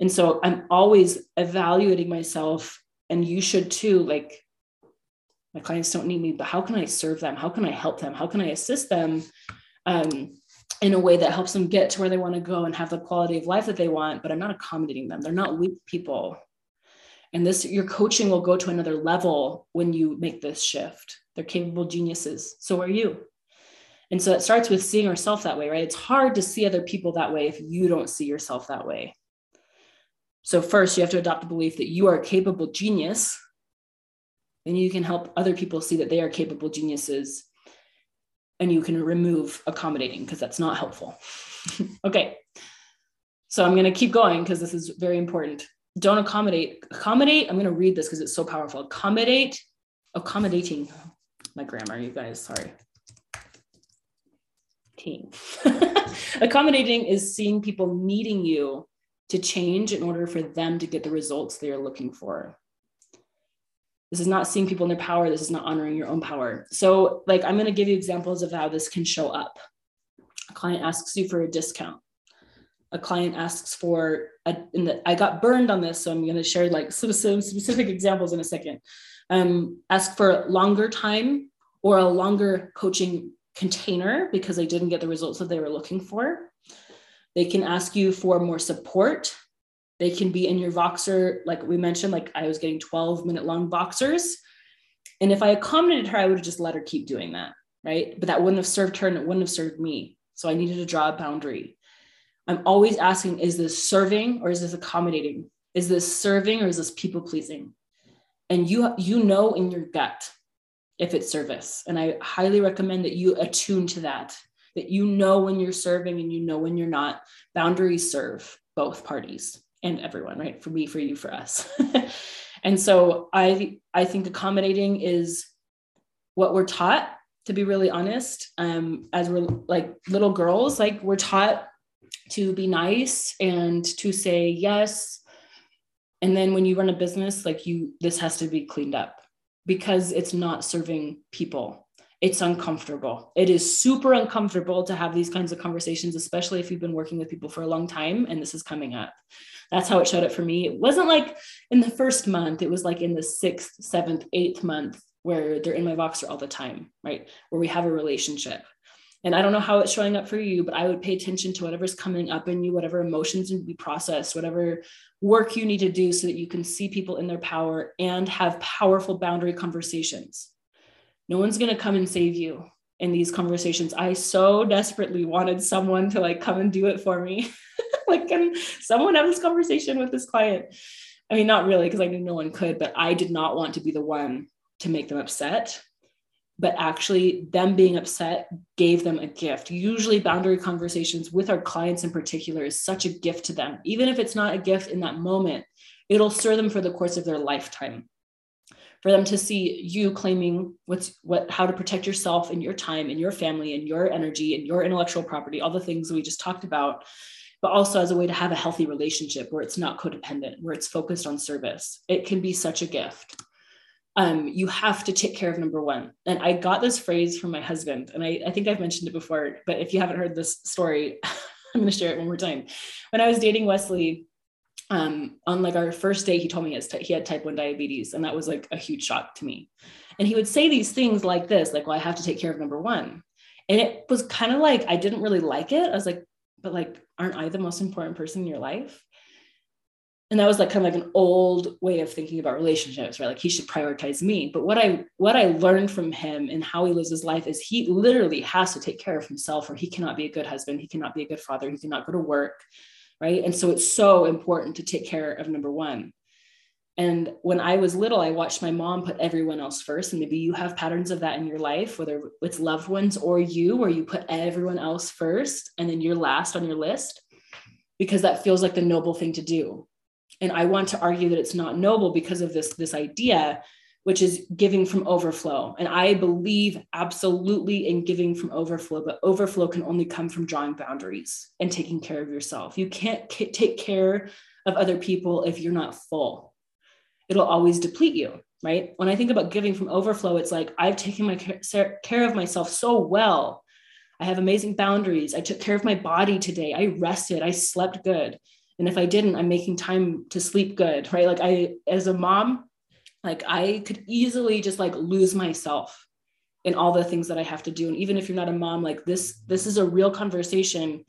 And so I'm always evaluating myself, and you should too. Like, my clients don't need me, but how can I serve them? How can I help them? How can I assist them? Um, in a way that helps them get to where they want to go and have the quality of life that they want but i'm not accommodating them they're not weak people and this your coaching will go to another level when you make this shift they're capable geniuses so are you and so it starts with seeing yourself that way right it's hard to see other people that way if you don't see yourself that way so first you have to adopt a belief that you are a capable genius and you can help other people see that they are capable geniuses and you can remove accommodating because that's not helpful. (laughs) okay. So I'm going to keep going because this is very important. Don't accommodate. Accommodate, I'm going to read this because it's so powerful. Accommodate, accommodating. My grammar, you guys, sorry. Team. (laughs) accommodating is seeing people needing you to change in order for them to get the results they are looking for. This is not seeing people in their power. This is not honoring your own power. So, like, I'm going to give you examples of how this can show up. A client asks you for a discount. A client asks for a, and the, I got burned on this, so I'm going to share like some, some specific examples in a second. Um, ask for longer time or a longer coaching container because they didn't get the results that they were looking for. They can ask you for more support they can be in your Voxer, like we mentioned, like I was getting 12 minute long Voxers. And if I accommodated her, I would have just let her keep doing that. Right. But that wouldn't have served her and it wouldn't have served me. So I needed to draw a boundary. I'm always asking, is this serving or is this accommodating? Is this serving or is this people pleasing? And you you know in your gut if it's service. And I highly recommend that you attune to that, that you know when you're serving and you know when you're not. Boundaries serve both parties and everyone, right? For me, for you, for us. (laughs) and so I I think accommodating is what we're taught to be really honest um, as we're like little girls like we're taught to be nice and to say yes and then when you run a business like you this has to be cleaned up because it's not serving people it's uncomfortable it is super uncomfortable to have these kinds of conversations especially if you've been working with people for a long time and this is coming up that's how it showed up for me. It wasn't like in the first month, it was like in the sixth, seventh, eighth month where they're in my Voxer all the time, right? Where we have a relationship. And I don't know how it's showing up for you, but I would pay attention to whatever's coming up in you, whatever emotions need to be processed, whatever work you need to do so that you can see people in their power and have powerful boundary conversations. No one's going to come and save you in these conversations. I so desperately wanted someone to like come and do it for me. (laughs) like, can someone have this conversation with this client? I mean, not really, because I knew no one could, but I did not want to be the one to make them upset. But actually, them being upset gave them a gift. Usually, boundary conversations with our clients in particular is such a gift to them. Even if it's not a gift in that moment, it'll serve them for the course of their lifetime for them to see you claiming what's what how to protect yourself and your time and your family and your energy and your intellectual property all the things we just talked about but also as a way to have a healthy relationship where it's not codependent where it's focused on service it can be such a gift um, you have to take care of number one and i got this phrase from my husband and I, I think i've mentioned it before but if you haven't heard this story (laughs) i'm going to share it one more time when i was dating wesley um, on like our first day, he told me he had type 1 diabetes. And that was like a huge shock to me. And he would say these things like this, like, well, I have to take care of number one. And it was kind of like, I didn't really like it. I was like, but like, aren't I the most important person in your life? And that was like kind of like an old way of thinking about relationships, right? Like he should prioritize me. But what I what I learned from him and how he lives his life is he literally has to take care of himself, or he cannot be a good husband, he cannot be a good father, he cannot go to work right? And so it's so important to take care of number one. And when I was little, I watched my mom put everyone else first. And maybe you have patterns of that in your life, whether it's loved ones or you, where you put everyone else first and then you're last on your list, because that feels like the noble thing to do. And I want to argue that it's not noble because of this, this idea, which is giving from overflow. And I believe absolutely in giving from overflow, but overflow can only come from drawing boundaries and taking care of yourself. You can't k- take care of other people if you're not full it'll always deplete you, right? When I think about giving from overflow, it's like I've taken my care of myself so well. I have amazing boundaries. I took care of my body today. I rested. I slept good. And if I didn't, I'm making time to sleep good, right? Like I, as a mom, like I could easily just like lose myself in all the things that I have to do. And even if you're not a mom, like this, this is a real conversation.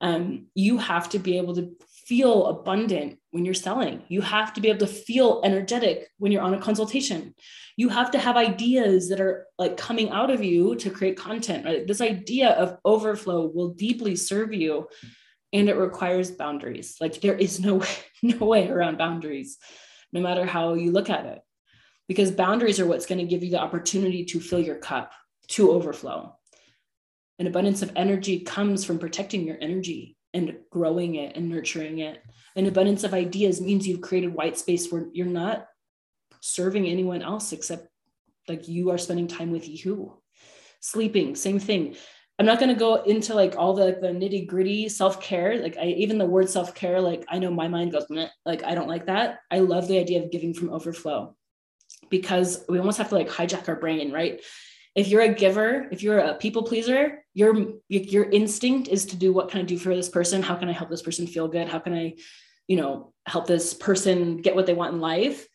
Um, you have to be able to feel abundant when you're selling. You have to be able to feel energetic when you're on a consultation. You have to have ideas that are like coming out of you to create content, right? This idea of overflow will deeply serve you and it requires boundaries. Like there is no way, (laughs) no way around boundaries, no matter how you look at it. Because boundaries are what's going to give you the opportunity to fill your cup to overflow. An abundance of energy comes from protecting your energy and growing it and nurturing it. An abundance of ideas means you've created white space where you're not serving anyone else except like you are spending time with you. Sleeping, same thing. I'm not going to go into like all the, the nitty gritty self care. Like I even the word self care, like I know my mind goes like I don't like that. I love the idea of giving from overflow because we almost have to like hijack our brain, right? if you're a giver if you're a people pleaser your your instinct is to do what can i do for this person how can i help this person feel good how can i you know help this person get what they want in life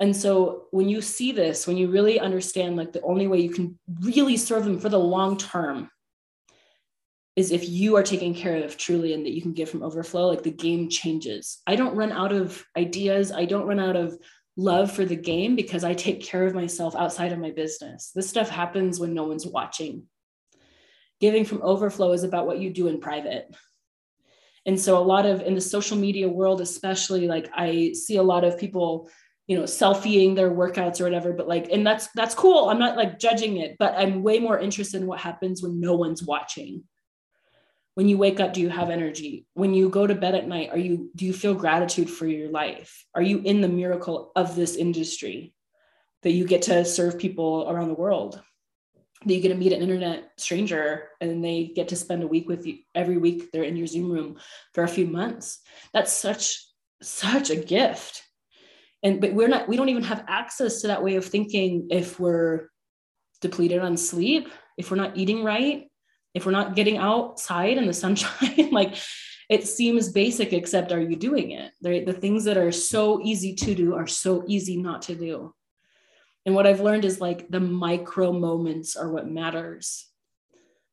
and so when you see this when you really understand like the only way you can really serve them for the long term is if you are taken care of truly and that you can give from overflow like the game changes i don't run out of ideas i don't run out of love for the game because I take care of myself outside of my business. This stuff happens when no one's watching. Giving from overflow is about what you do in private. And so, a lot of in the social media world, especially, like I see a lot of people, you know, selfieing their workouts or whatever, but like, and that's that's cool. I'm not like judging it, but I'm way more interested in what happens when no one's watching when you wake up do you have energy? When you go to bed at night are you do you feel gratitude for your life? Are you in the miracle of this industry that you get to serve people around the world? That you get to meet an internet stranger and they get to spend a week with you every week they're in your zoom room for a few months? That's such such a gift. And but we're not we don't even have access to that way of thinking if we're depleted on sleep if we're not eating right if we're not getting outside in the sunshine (laughs) like it seems basic except are you doing it? Right? the things that are so easy to do are so easy not to do. And what i've learned is like the micro moments are what matters.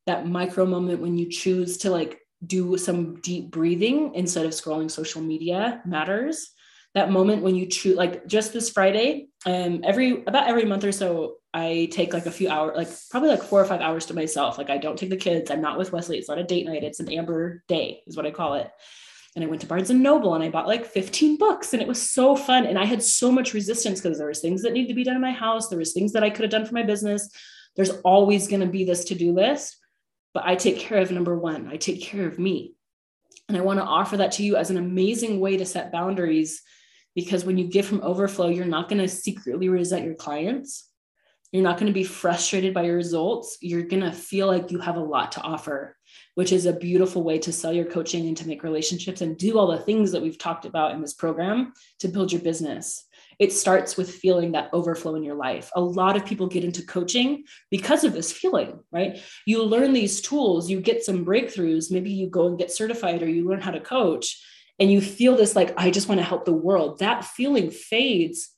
That micro moment when you choose to like do some deep breathing instead of scrolling social media matters. That moment when you choose like just this friday um every about every month or so i take like a few hours like probably like four or five hours to myself. Like i don't take the kids. I'm not with wesley. It's not a date night. It's an amber day is what i call it. And i went to barnes and noble and i bought like 15 books and it was so fun. And i had so much resistance because there was things that needed to be done in my house. There was things that i could have done for my business. There's always going to be this to-do list but i take care of number one. I take care of me. And i want to offer that to you as an amazing way to set boundaries because when you give from overflow, you're not going to secretly resent your clients. You're not going to be frustrated by your results. You're going to feel like you have a lot to offer, which is a beautiful way to sell your coaching and to make relationships and do all the things that we've talked about in this program to build your business. It starts with feeling that overflow in your life. A lot of people get into coaching because of this feeling, right? You learn these tools, you get some breakthroughs, maybe you go and get certified or you learn how to coach and you feel this like i just want to help the world that feeling fades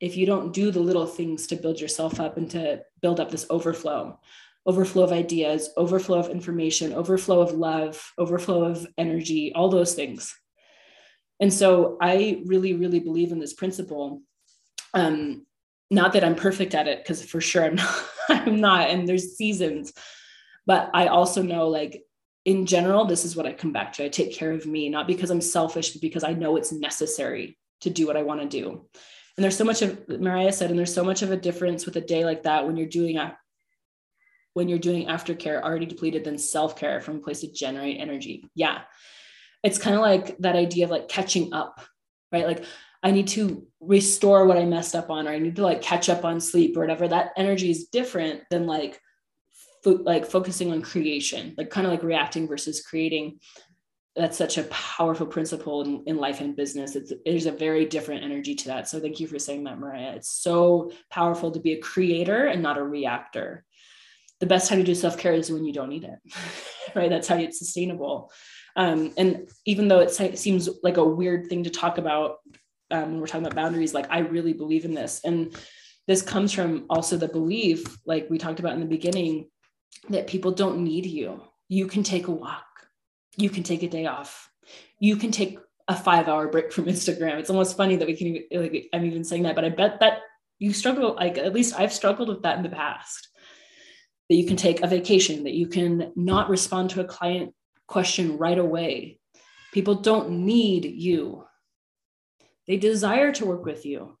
if you don't do the little things to build yourself up and to build up this overflow overflow of ideas overflow of information overflow of love overflow of energy all those things and so i really really believe in this principle um not that i'm perfect at it because for sure i'm (laughs) not i'm not and there's seasons but i also know like in general, this is what I come back to. I take care of me, not because I'm selfish, but because I know it's necessary to do what I want to do. And there's so much of Mariah said, and there's so much of a difference with a day like that when you're doing a when you're doing aftercare already depleted than self-care from a place to generate energy. Yeah. It's kind of like that idea of like catching up, right? Like I need to restore what I messed up on, or I need to like catch up on sleep or whatever. That energy is different than like like focusing on creation, like kind of like reacting versus creating. That's such a powerful principle in, in life and business. It's there's a very different energy to that. So thank you for saying that, Mariah. It's so powerful to be a creator and not a reactor. The best time to do self-care is when you don't need it, (laughs) right? That's how it's sustainable. Um, and even though it seems like a weird thing to talk about um, when we're talking about boundaries, like I really believe in this. And this comes from also the belief, like we talked about in the beginning, that people don't need you. You can take a walk, you can take a day off, you can take a five hour break from Instagram. It's almost funny that we can, like, I'm even saying that, but I bet that you struggle, like, at least I've struggled with that in the past. That you can take a vacation, that you can not respond to a client question right away. People don't need you, they desire to work with you.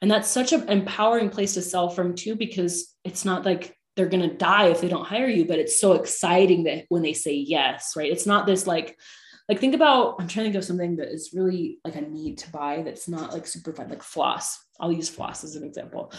And that's such an empowering place to sell from, too, because it's not like they're going to die if they don't hire you but it's so exciting that when they say yes right it's not this like like think about i'm trying to think of something that is really like a need to buy that's not like super fun like floss i'll use floss as an example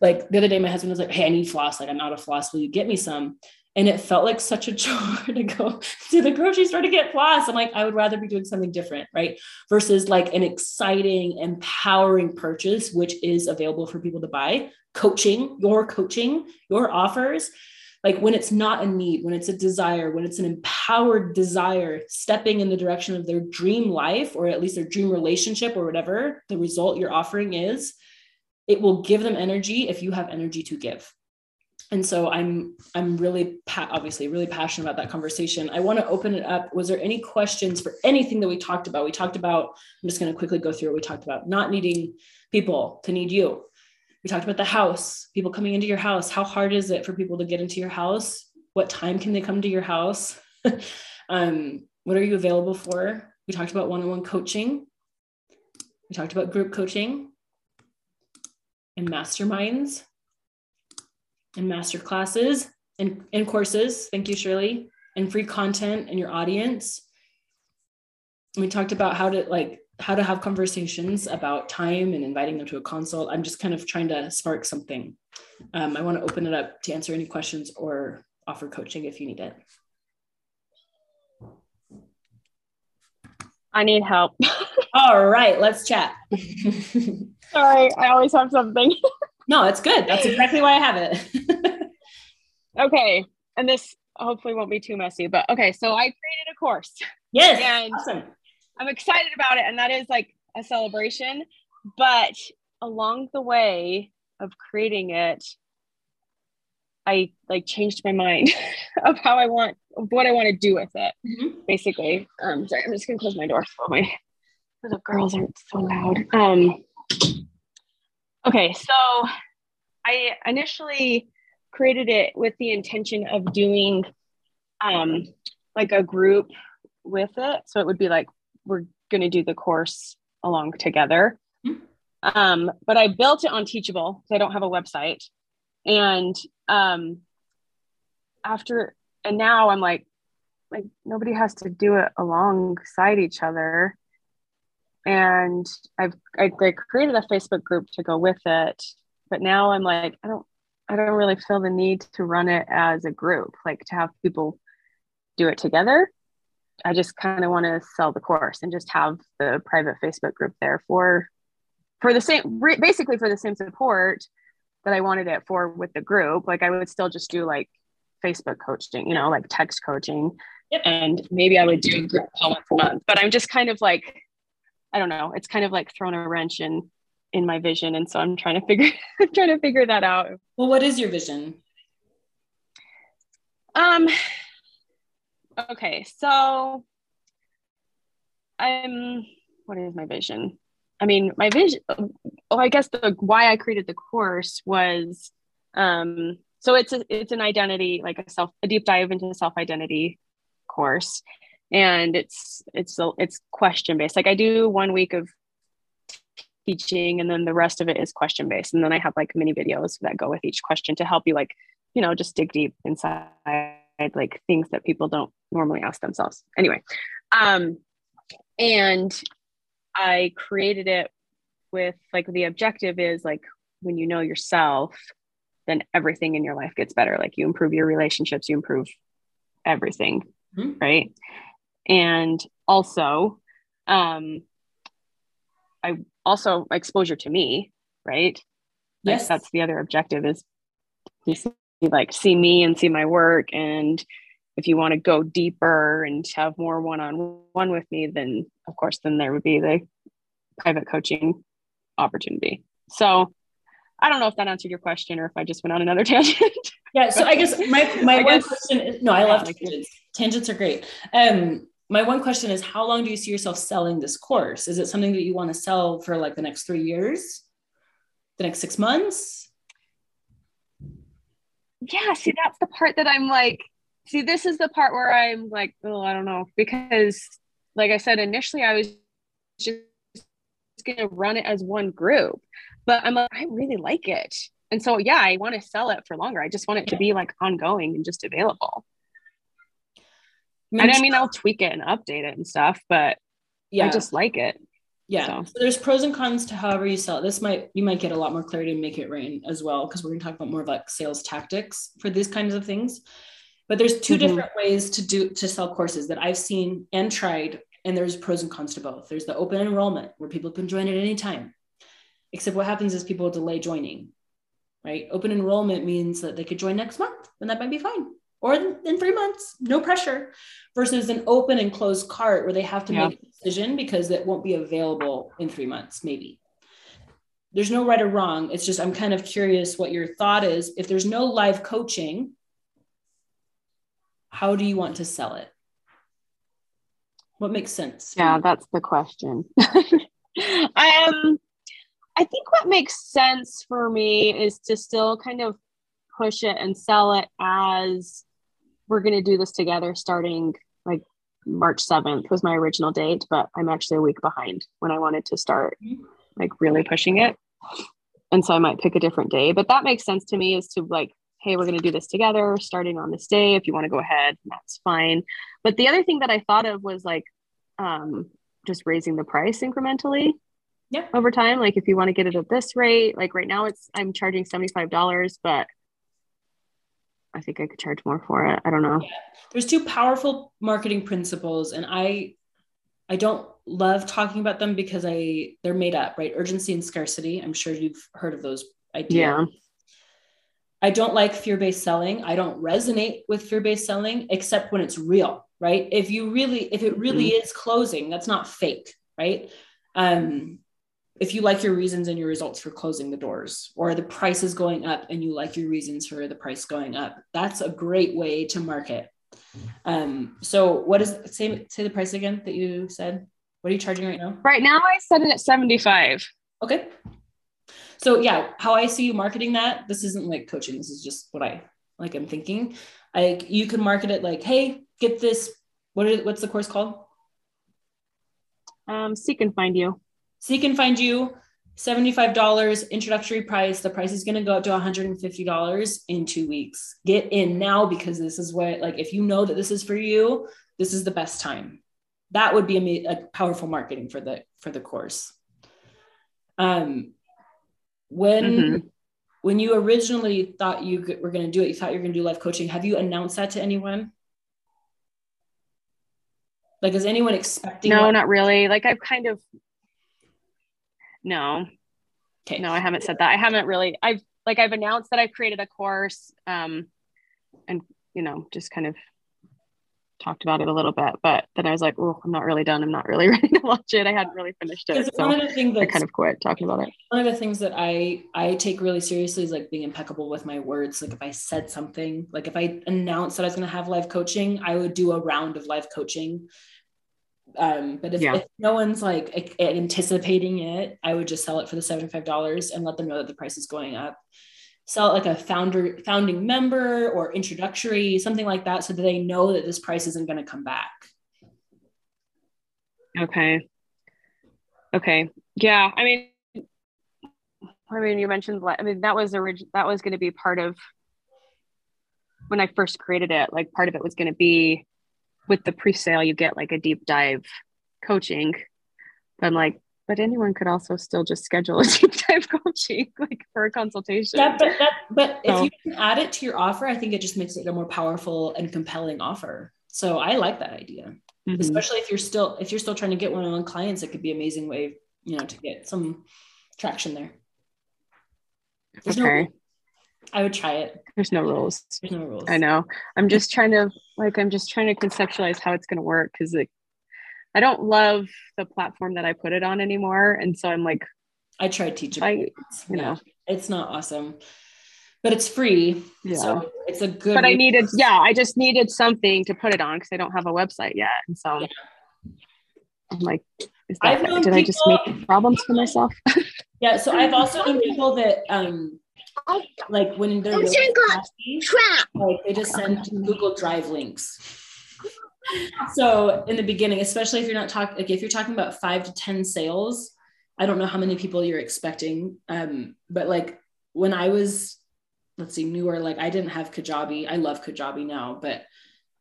like the other day my husband was like hey i need floss like i'm out of floss will you get me some and it felt like such a (laughs) chore to go to the grocery store to get floss. I'm like, I would rather be doing something different, right? Versus like an exciting, empowering purchase, which is available for people to buy. Coaching, your coaching, your offers. Like when it's not a need, when it's a desire, when it's an empowered desire, stepping in the direction of their dream life, or at least their dream relationship, or whatever the result you're offering is, it will give them energy if you have energy to give. And so i'm i'm really pa- obviously really passionate about that conversation. I want to open it up. Was there any questions for anything that we talked about? We talked about i'm just going to quickly go through what we talked about. Not needing people to need you we talked about the house people coming into your house. How hard is it for people to get into your house? What time can they come to your house? (laughs) Um, what are you available for? We talked about one-on-one coaching. We talked about group coaching and masterminds and master classes and, and courses. Thank you, Shirley, and free content and your audience. We talked about how to like how to have conversations about time and inviting them to a consult. I'm just kind of trying to spark something. Um, I want to open it up to answer any questions or offer coaching if you need it. I need help. (laughs) All right, let's chat. Sorry, I always have something. (laughs) No, it's good. That's exactly why I have it. okay. And this hopefully won't be too messy, but okay. So I created a course. Yes. And awesome. I'm excited about it. And that is like a celebration. But along the way of creating it, I like changed my mind (laughs) of how I want what I want to do with it. Mm-hmm. Basically. Um sorry, I'm just gonna close my door so my (laughs) the girls aren't so loud. Um Okay, so I initially created it with the intention of doing um, like a group with it. So it would be like we're going to do the course along together. Mm-hmm. Um, but I built it on Teachable because I don't have a website. And um, after, and now I'm like, like nobody has to do it alongside each other and I've I, I created a Facebook group to go with it, but now I'm like I don't I don't really feel the need to run it as a group, like to have people do it together. I just kind of want to sell the course and just have the private Facebook group there for for the same basically for the same support that I wanted it for with the group. Like I would still just do like Facebook coaching, you know, like text coaching. Yep. And maybe I would do a group call once a month. But I'm just kind of like I don't know. It's kind of like thrown a wrench in in my vision, and so I'm trying to figure (laughs) trying to figure that out. Well, what is your vision? Um. Okay, so I'm. What is my vision? I mean, my vision. Oh, I guess the why I created the course was, um, so it's a, it's an identity like a self a deep dive into self identity course and it's it's a, it's question based like i do one week of teaching and then the rest of it is question based and then i have like mini videos that go with each question to help you like you know just dig deep inside like things that people don't normally ask themselves. Anyway um and i created it with like the objective is like when you know yourself then everything in your life gets better. Like you improve your relationships you improve everything mm-hmm. right? And also um i also exposure to me right? Yes. like that's the other objective is you see, like see me and see my work and if you want to go deeper and have more one-on-one with me then of course then there would be the private coaching opportunity so I don't know if that answered your question or if I just went on another (laughs) tangent. yeah. So I guess (laughs) my, my I one guess, question is no, I love tangents. Tangents are great. Um, my one question is how long do you see yourself selling this course? Is it something that you want to sell for like the next three years? The next six months? Yeah, see, that's the part that I'm like, see, this is the part where I'm like, oh, I don't know. Because like I said, initially I was just gonna run it as one group but I'm like, I really like it. And so, yeah, I want to sell it for longer. I just want it to be like ongoing and just available. And I mean, I'll tweak it and update it and stuff, but yeah, I just like it. Yeah. So. so. there's pros and cons to however you sell it. This might, you might get a lot more clarity and make it rain as well, because we're going to talk about more of like sales tactics for these kinds of things. But there's 2 mm-hmm. different ways to do, to sell courses that I've seen and tried. And there's pros and cons to both. There's the open enrollment where people can join at any time. Except what happens is people delay joining, right? Open enrollment means that they could join next month and that might be fine. Or in three months, no pressure, versus an open and closed cart where they have to yeah. make a decision because it won't be available in three months, maybe. There's no right or wrong. It's just I'm kind of curious what your thought is. If there's no live coaching, how do you want to sell it? What makes sense? Yeah, that's the question. (laughs) um I think what makes sense for me is to still kind of push it and sell it as we're going to do this together starting like March 7th was my original date, but I'm actually a week behind when I wanted to start like really pushing it. And so I might pick a different day, but that makes sense to me is to like, hey, we're going to do this together starting on this day. If you want to go ahead, that's fine. But the other thing that I thought of was like um, just raising the price incrementally yeah. over time. Like if you want to get it at this rate like right now it's i'm charging $75 but i think i could charge more for it. I don't know. Yeah. there's two powerful marketing principles and i i don't love talking about them because i they're made up right? Urgency and scarcity. I'm sure you've heard of those ideas. Yeah I don't like fear based selling. I don't resonate with fear based selling except when it's real, right? If you really, if it really mm-hmm. is closing, that's not fake, right? Um, if you like your reasons and your results for closing the doors or the price is going up and you like your reasons for the price going up that's a great way to market um so what is say say the price again that you said what are you charging right now right now i set it at 75 okay so yeah how i see you marketing that this isn't like coaching this is just what i like i'm thinking like you can market it like hey get this what is what's the course called um seek and find you Seek and find you $75 introductory price. The price is going to go up to $150 in two weeks. Get in now because this is what, like, if you know that this is for you, this is the best time. That would be a, a powerful marketing for the for the course. Um, when mm-hmm. when you originally thought you were going to do it, you thought you were going to do life coaching. Have you announced that to anyone? Like, is anyone expecting? No, not really. Like, I've kind of no. Okay. No, I haven't said that. I haven't really. I've like I've announced that I've created a course, um, and you know, just kind of talked about it a little bit, but then I was like, oh, I'm not really done. I'm not really (laughs) ready to watch it. I hadn't really finished it. So one of the things I kind of quit talking about it. One of the things that I I take really seriously is like being impeccable with my words. Like if I said something, like if I announced that I was going to have live coaching, I would do a round of live coaching um, but if, yeah. if, no one's like anticipating it, I would just sell it for the $75 and let them know that the price is going up. Sell like a founder founding member or introductory something like that so that they know that this price isn't going to come back. Okay. Okay. Yeah i mean i mean you mentioned i mean that was original that was going to be part of when i first created it like part of it was going to be with the pre-sale you get like a deep dive coaching. But i'm like but anyone could also still just schedule a (laughs) deep dive coaching like for a consultation. Yeah, but that, but so. if you can add it to your offer, I think it just makes it a more powerful and compelling offer. So I like that idea, mm-hmm. especially if you're still if you're still trying to get one-on-one clients. It could be an amazing way, you know, to get some traction there. There's okay. No, I would try it. There's no rules. There's no rules. I know. I'm just trying to like I'm just trying to conceptualize how it's going to work because like I don't love the platform that I put it on anymore. And so I'm like, I tried teaching. I, you yeah. know, it's not awesome, but it's free. Yeah. So it's a good. But I needed, yeah, I just needed something to put it on because I don't have a website yet. And so yeah. I'm like, is that, did people, I just make problems for myself? (laughs) yeah. So I've also known people that, um, like when they're really like they just send Google Drive links so in the beginning, especially if you're not talking, like if you're talking about five to 10 sales, I don't know how many people you're expecting. Um, but like when I was, let's see, newer, like I didn't have Kajabi. I love Kajabi now, but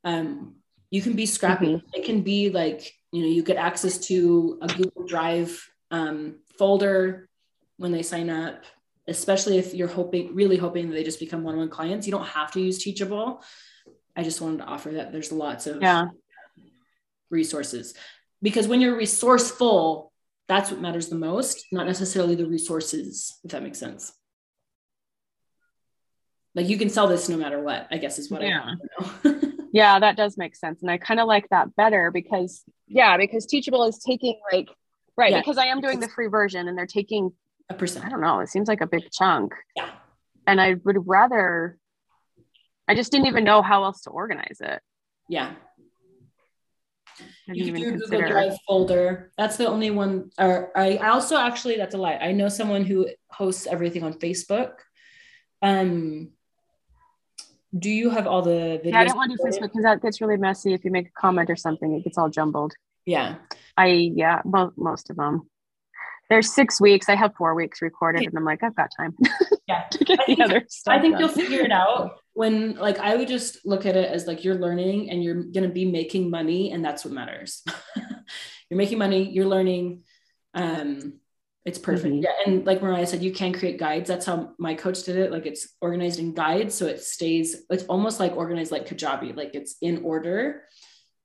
um, you can be scrappy. Mm-hmm. It can be like, you know, you get access to a Google Drive um, folder when they sign up, especially if you're hoping, really hoping that they just become one-on-one clients. You don't have to use Teachable. I just wanted to offer that there's lots of yeah. resources because when you're resourceful, that's what matters the most, not necessarily the resources, if that makes sense. Like you can sell this no matter what, I guess is what yeah. I (laughs) yeah, that does make sense. And I kind of like that better because, yeah, because Teachable is taking like, right, yeah. because I am doing the free version and they're taking a percent. I don't know, it seems like a big chunk. Yeah. And I would rather I just didn't even know how else to organize it. Yeah. You can do Google Drive folder. That's the only one. Or I also actually that's a lie. I know someone who hosts everything on Facebook. Um, do you have all the videos? Yeah, I don't want to do Facebook because that gets really messy. If you make a comment or something, it gets all jumbled. Yeah. I yeah, most most of them there's six weeks. I have four weeks recorded, and I'm like, I've got time. Yeah, (laughs) I think. I think done. you'll figure it out when, like, I would just look at it as like you're learning and you're gonna be making money, and that's what matters. (laughs) you're making money. You're learning. Um, it's perfect. Mm-hmm. Yeah, and like Mariah said, you can create guides. That's how my coach did it. Like it's organized in guides, so it stays. It's almost like organized like Kajabi. Like it's in order.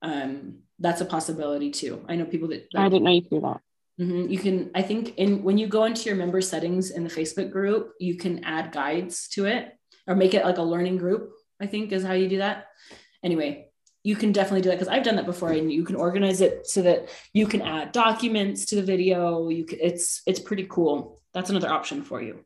Um, that's a possibility too. I know people that. Like, I didn't know you could do that. Mm-hmm. You can, I think, in when you go into your member settings in the Facebook group, you can add guides to it or make it like a learning group. I think is how you do that. Anyway, you can definitely do that because I've done that before, and you can organize it so that you can add documents to the video. You can, it's it's pretty cool. That's another option for you.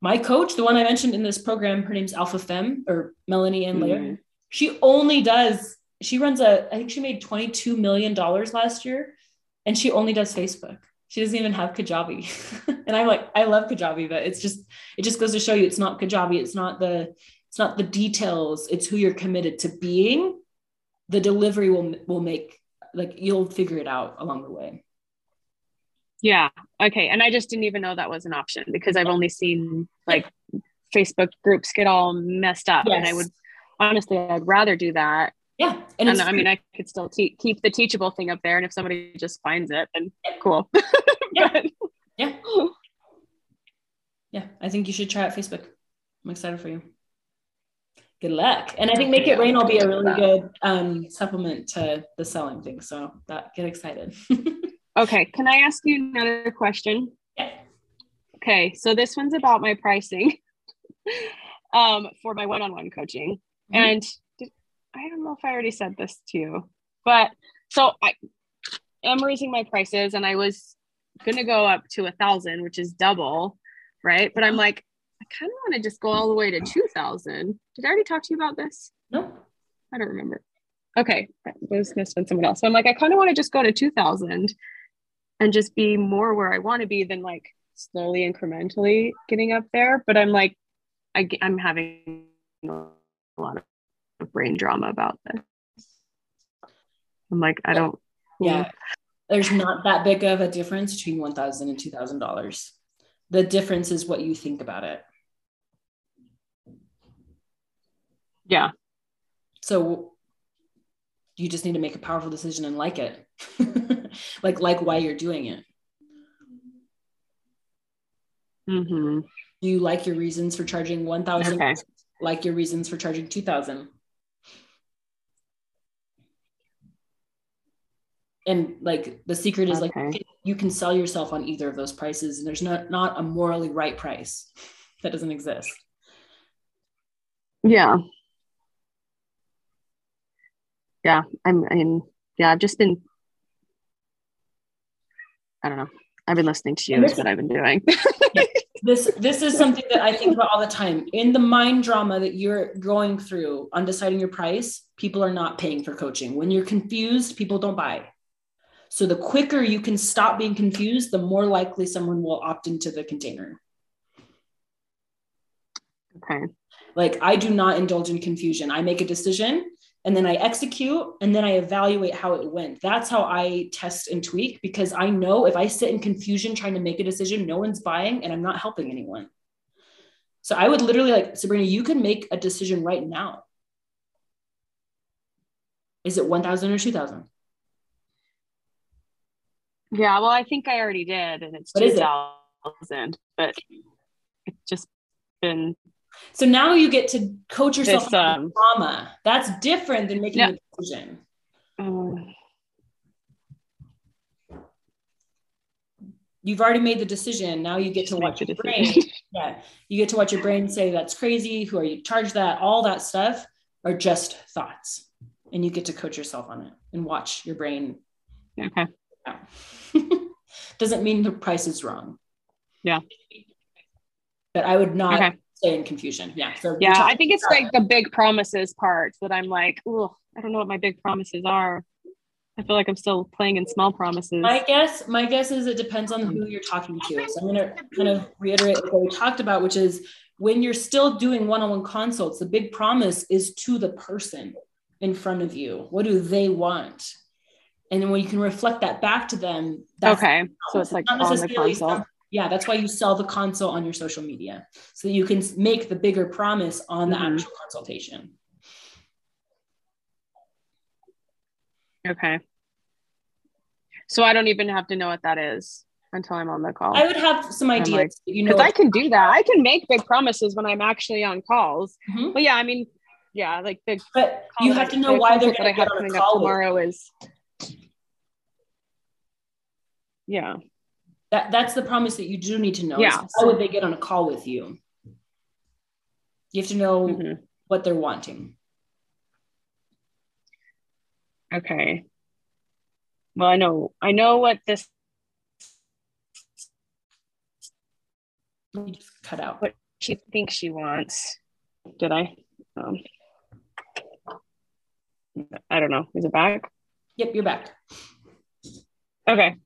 My coach, the one I mentioned in this program, her name's Alpha Femme or Melanie Ann Layer. Mm-hmm. She only does. She runs a. I think she made twenty two million dollars last year and she only does Facebook. She doesn't even have Kajabi. (laughs) and I'm like, I love Kajabi, but it's just, it just goes to show you it's not Kajabi. It's not the, it's not the details. It's who you're committed to being. The delivery will will make like you'll figure it out along the way. Yeah. Okay. And I just didn't even know that was an option because I've only seen like Facebook groups get all messed up. Yes. And I would honestly, I'd rather do that yeah. And, and I mean, I could still te- keep the teachable thing up there. And if somebody just finds it, then cool. (laughs) yeah. but, yeah. Yeah. I think you should try out Facebook. I'm excited for you. Good luck. And I think Make It Rain will be a really good um, supplement to the selling thing. So that get excited. (laughs) okay. Can I ask you another question? Yeah. Okay. So this one's about my pricing (laughs) um, for my one-on-one coaching. Mm-hmm. And I don't know if I already said this to you, but so I am raising my prices and I was going to go up to a thousand, which is double. Right. But I'm like, I kind of want to just go all the way to 2000. Did I already talk to you about this? No, I don't remember. Okay. I was going to spend someone else. So I'm like, I kind of want to just go to 2000 and just be more where I want to be than like slowly incrementally getting up there, but I'm like, I, I'm having a lot of brain drama about this. I'm like, I don't. Yeah. There's not that big of a difference between $1,000 and $2,000. The difference is what you think about it. Yeah. So you just need to make a powerful decision and like it. (laughs) like like why you're doing it. Mm-hmm. Do you like your reasons for charging 1000 Okay. like your reasons for charging 2000 and like the secret is like you can, you can sell yourself on either of those prices and there's not not a morally right price (laughs) that doesn't exist Yeah. Yeah. I'm, I mean, yeah, I've just been, I don't know. I've been listening to you is what I've been doing. (laughs) (laughs) this this is something that i think about all the time in the mind drama that you're going through on deciding your price people are not paying for coaching when you're confused people don't buy so the quicker you can stop being confused the more likely someone will opt into the container. Okay. like i do not indulge in confusion. I make a decision and then i execute and then i evaluate how it went. That's how i test and tweak because i know if i sit in confusion trying to make a decision no one's buying and i'm not helping anyone. So i would literally like sabrina you can make a decision right now. Is it 1000 or 2000 Yeah. Well, I think I already did, and it's What is it? 2000, but it's just been so now you get to coach yourself this, um, trauma that's different than making Yeah. a decision. Um, you've already made the decision. Now you get to watch your brain. (laughs) yeah. You get to watch your brain say that's crazy. Who are you? Charge that. All that stuff are just thoughts. And you get to coach yourself on it and watch your brain okay. Out. Oh. (laughs) doesn't mean the price is wrong Yeah. but i would not Okay. stay in confusion yeah so Yeah. I think it's like the big promises part that I'm like, oh, I don't know what my big promises are. I feel like I'm still playing in small promises. my guess my guess is it depends on who you're talking to so i'm going to kind of reiterate what we talked about which is when you're still doing one-on-one consults the big promise is to the person in front of you what do they want and then when you can reflect that back to them that's okay. So it's like on the some- yeah that's why you sell the consult on your social media so that you can make the bigger promise on the Mhm. actual consultation Okay. So I don't even have to know what that is until I'm on the call. i would have some ideas like- you know Because I can do that. I can make big promises when I'm actually on calls. Mhm. But yeah, I mean, yeah, like the but you have to know why they're going to get on a call tomorrow is yeah. That that's the promise that you do need to know. Yeah. Why would they get on a call with you? You have to know Mhm. what they're wanting. Okay. Well, I know I know what this You just cut out. What- she thinks she wants. Did I? Um, I don't know. Is it back? Yep, you're back. Okay.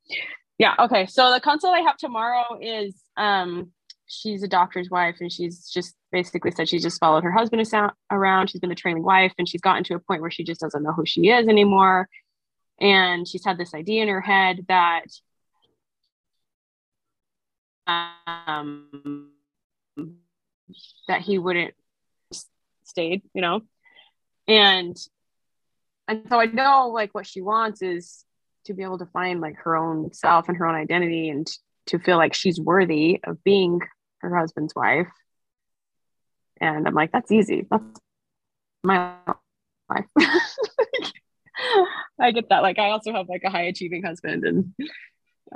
Yeah. Okay. So the consult I have tomorrow is um she's a doctor's wife and she's just basically said she just followed her husband around. She's been a trailing wife and she's gotten to a point where she just doesn't know who she is anymore. And she's had this idea in her head that um that he wouldn't stayed, you know. And and so I know like what she wants is to be able to find like her own self and her own identity and to feel like she's worthy of being her husband's wife. And I'm like, that's easy. That's my life. (laughs) I get that. Like I also have like a high achieving husband and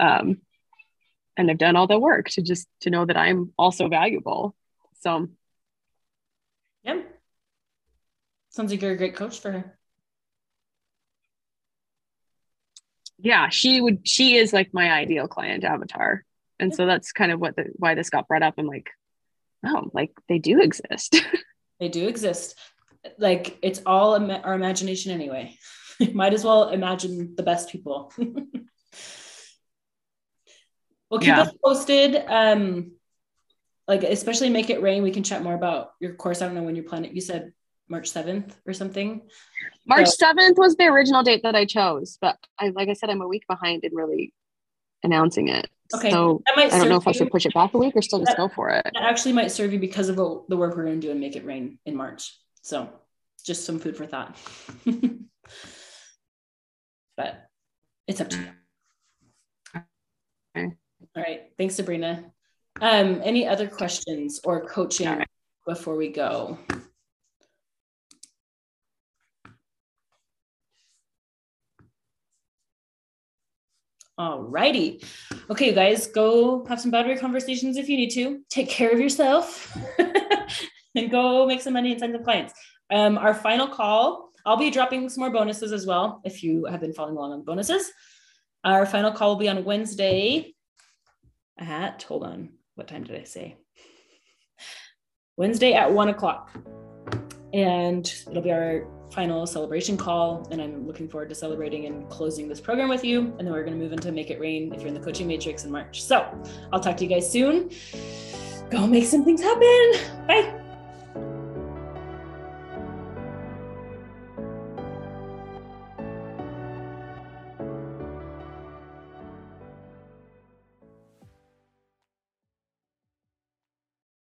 um and I've done all the work to just to know that I'm also valuable. So Yep. Sounds like you're a great coach for her. Yeah she would she is like my ideal client avatar and so that's kind of what the why this got brought up i'm like oh like they do exist (laughs) They do exist. Like it's all ima- our imagination anyway. (laughs) Might as well imagine the best people. (laughs) Well, keep yeah. us posted. Um, like especially make it rain. We can chat more about your course. I don't know when you're planning. You said March 7th or something. March so, 7th was the original date that I chose, but I like I said, I'm a week behind in really announcing it. Okay. So I don't know if I should push it back a week or still just go for it. That actually might serve you because of the work we're going to do and make it rain in March. So just some food for thought. (laughs) but it's up to you. Okay. All right. Thanks, Sabrina. Um, any other questions or coaching right. before we go? All righty. Okay, you guys, go have some boundary conversations if you need to. Take care of yourself (laughs) and go make some money and sign some clients. Um, our final call, I'll be dropping some more bonuses as well if you have been following along on bonuses. Our final call will be on Wednesday at, hold on, what time did I say? Wednesday at one o'clock. And it'll be our final celebration call. And I'm looking forward to celebrating and closing this program with you. And then we're going to move into Make It Rain if you're in the coaching matrix in March. So I'll talk to you guys soon. Go make some things happen. Bye.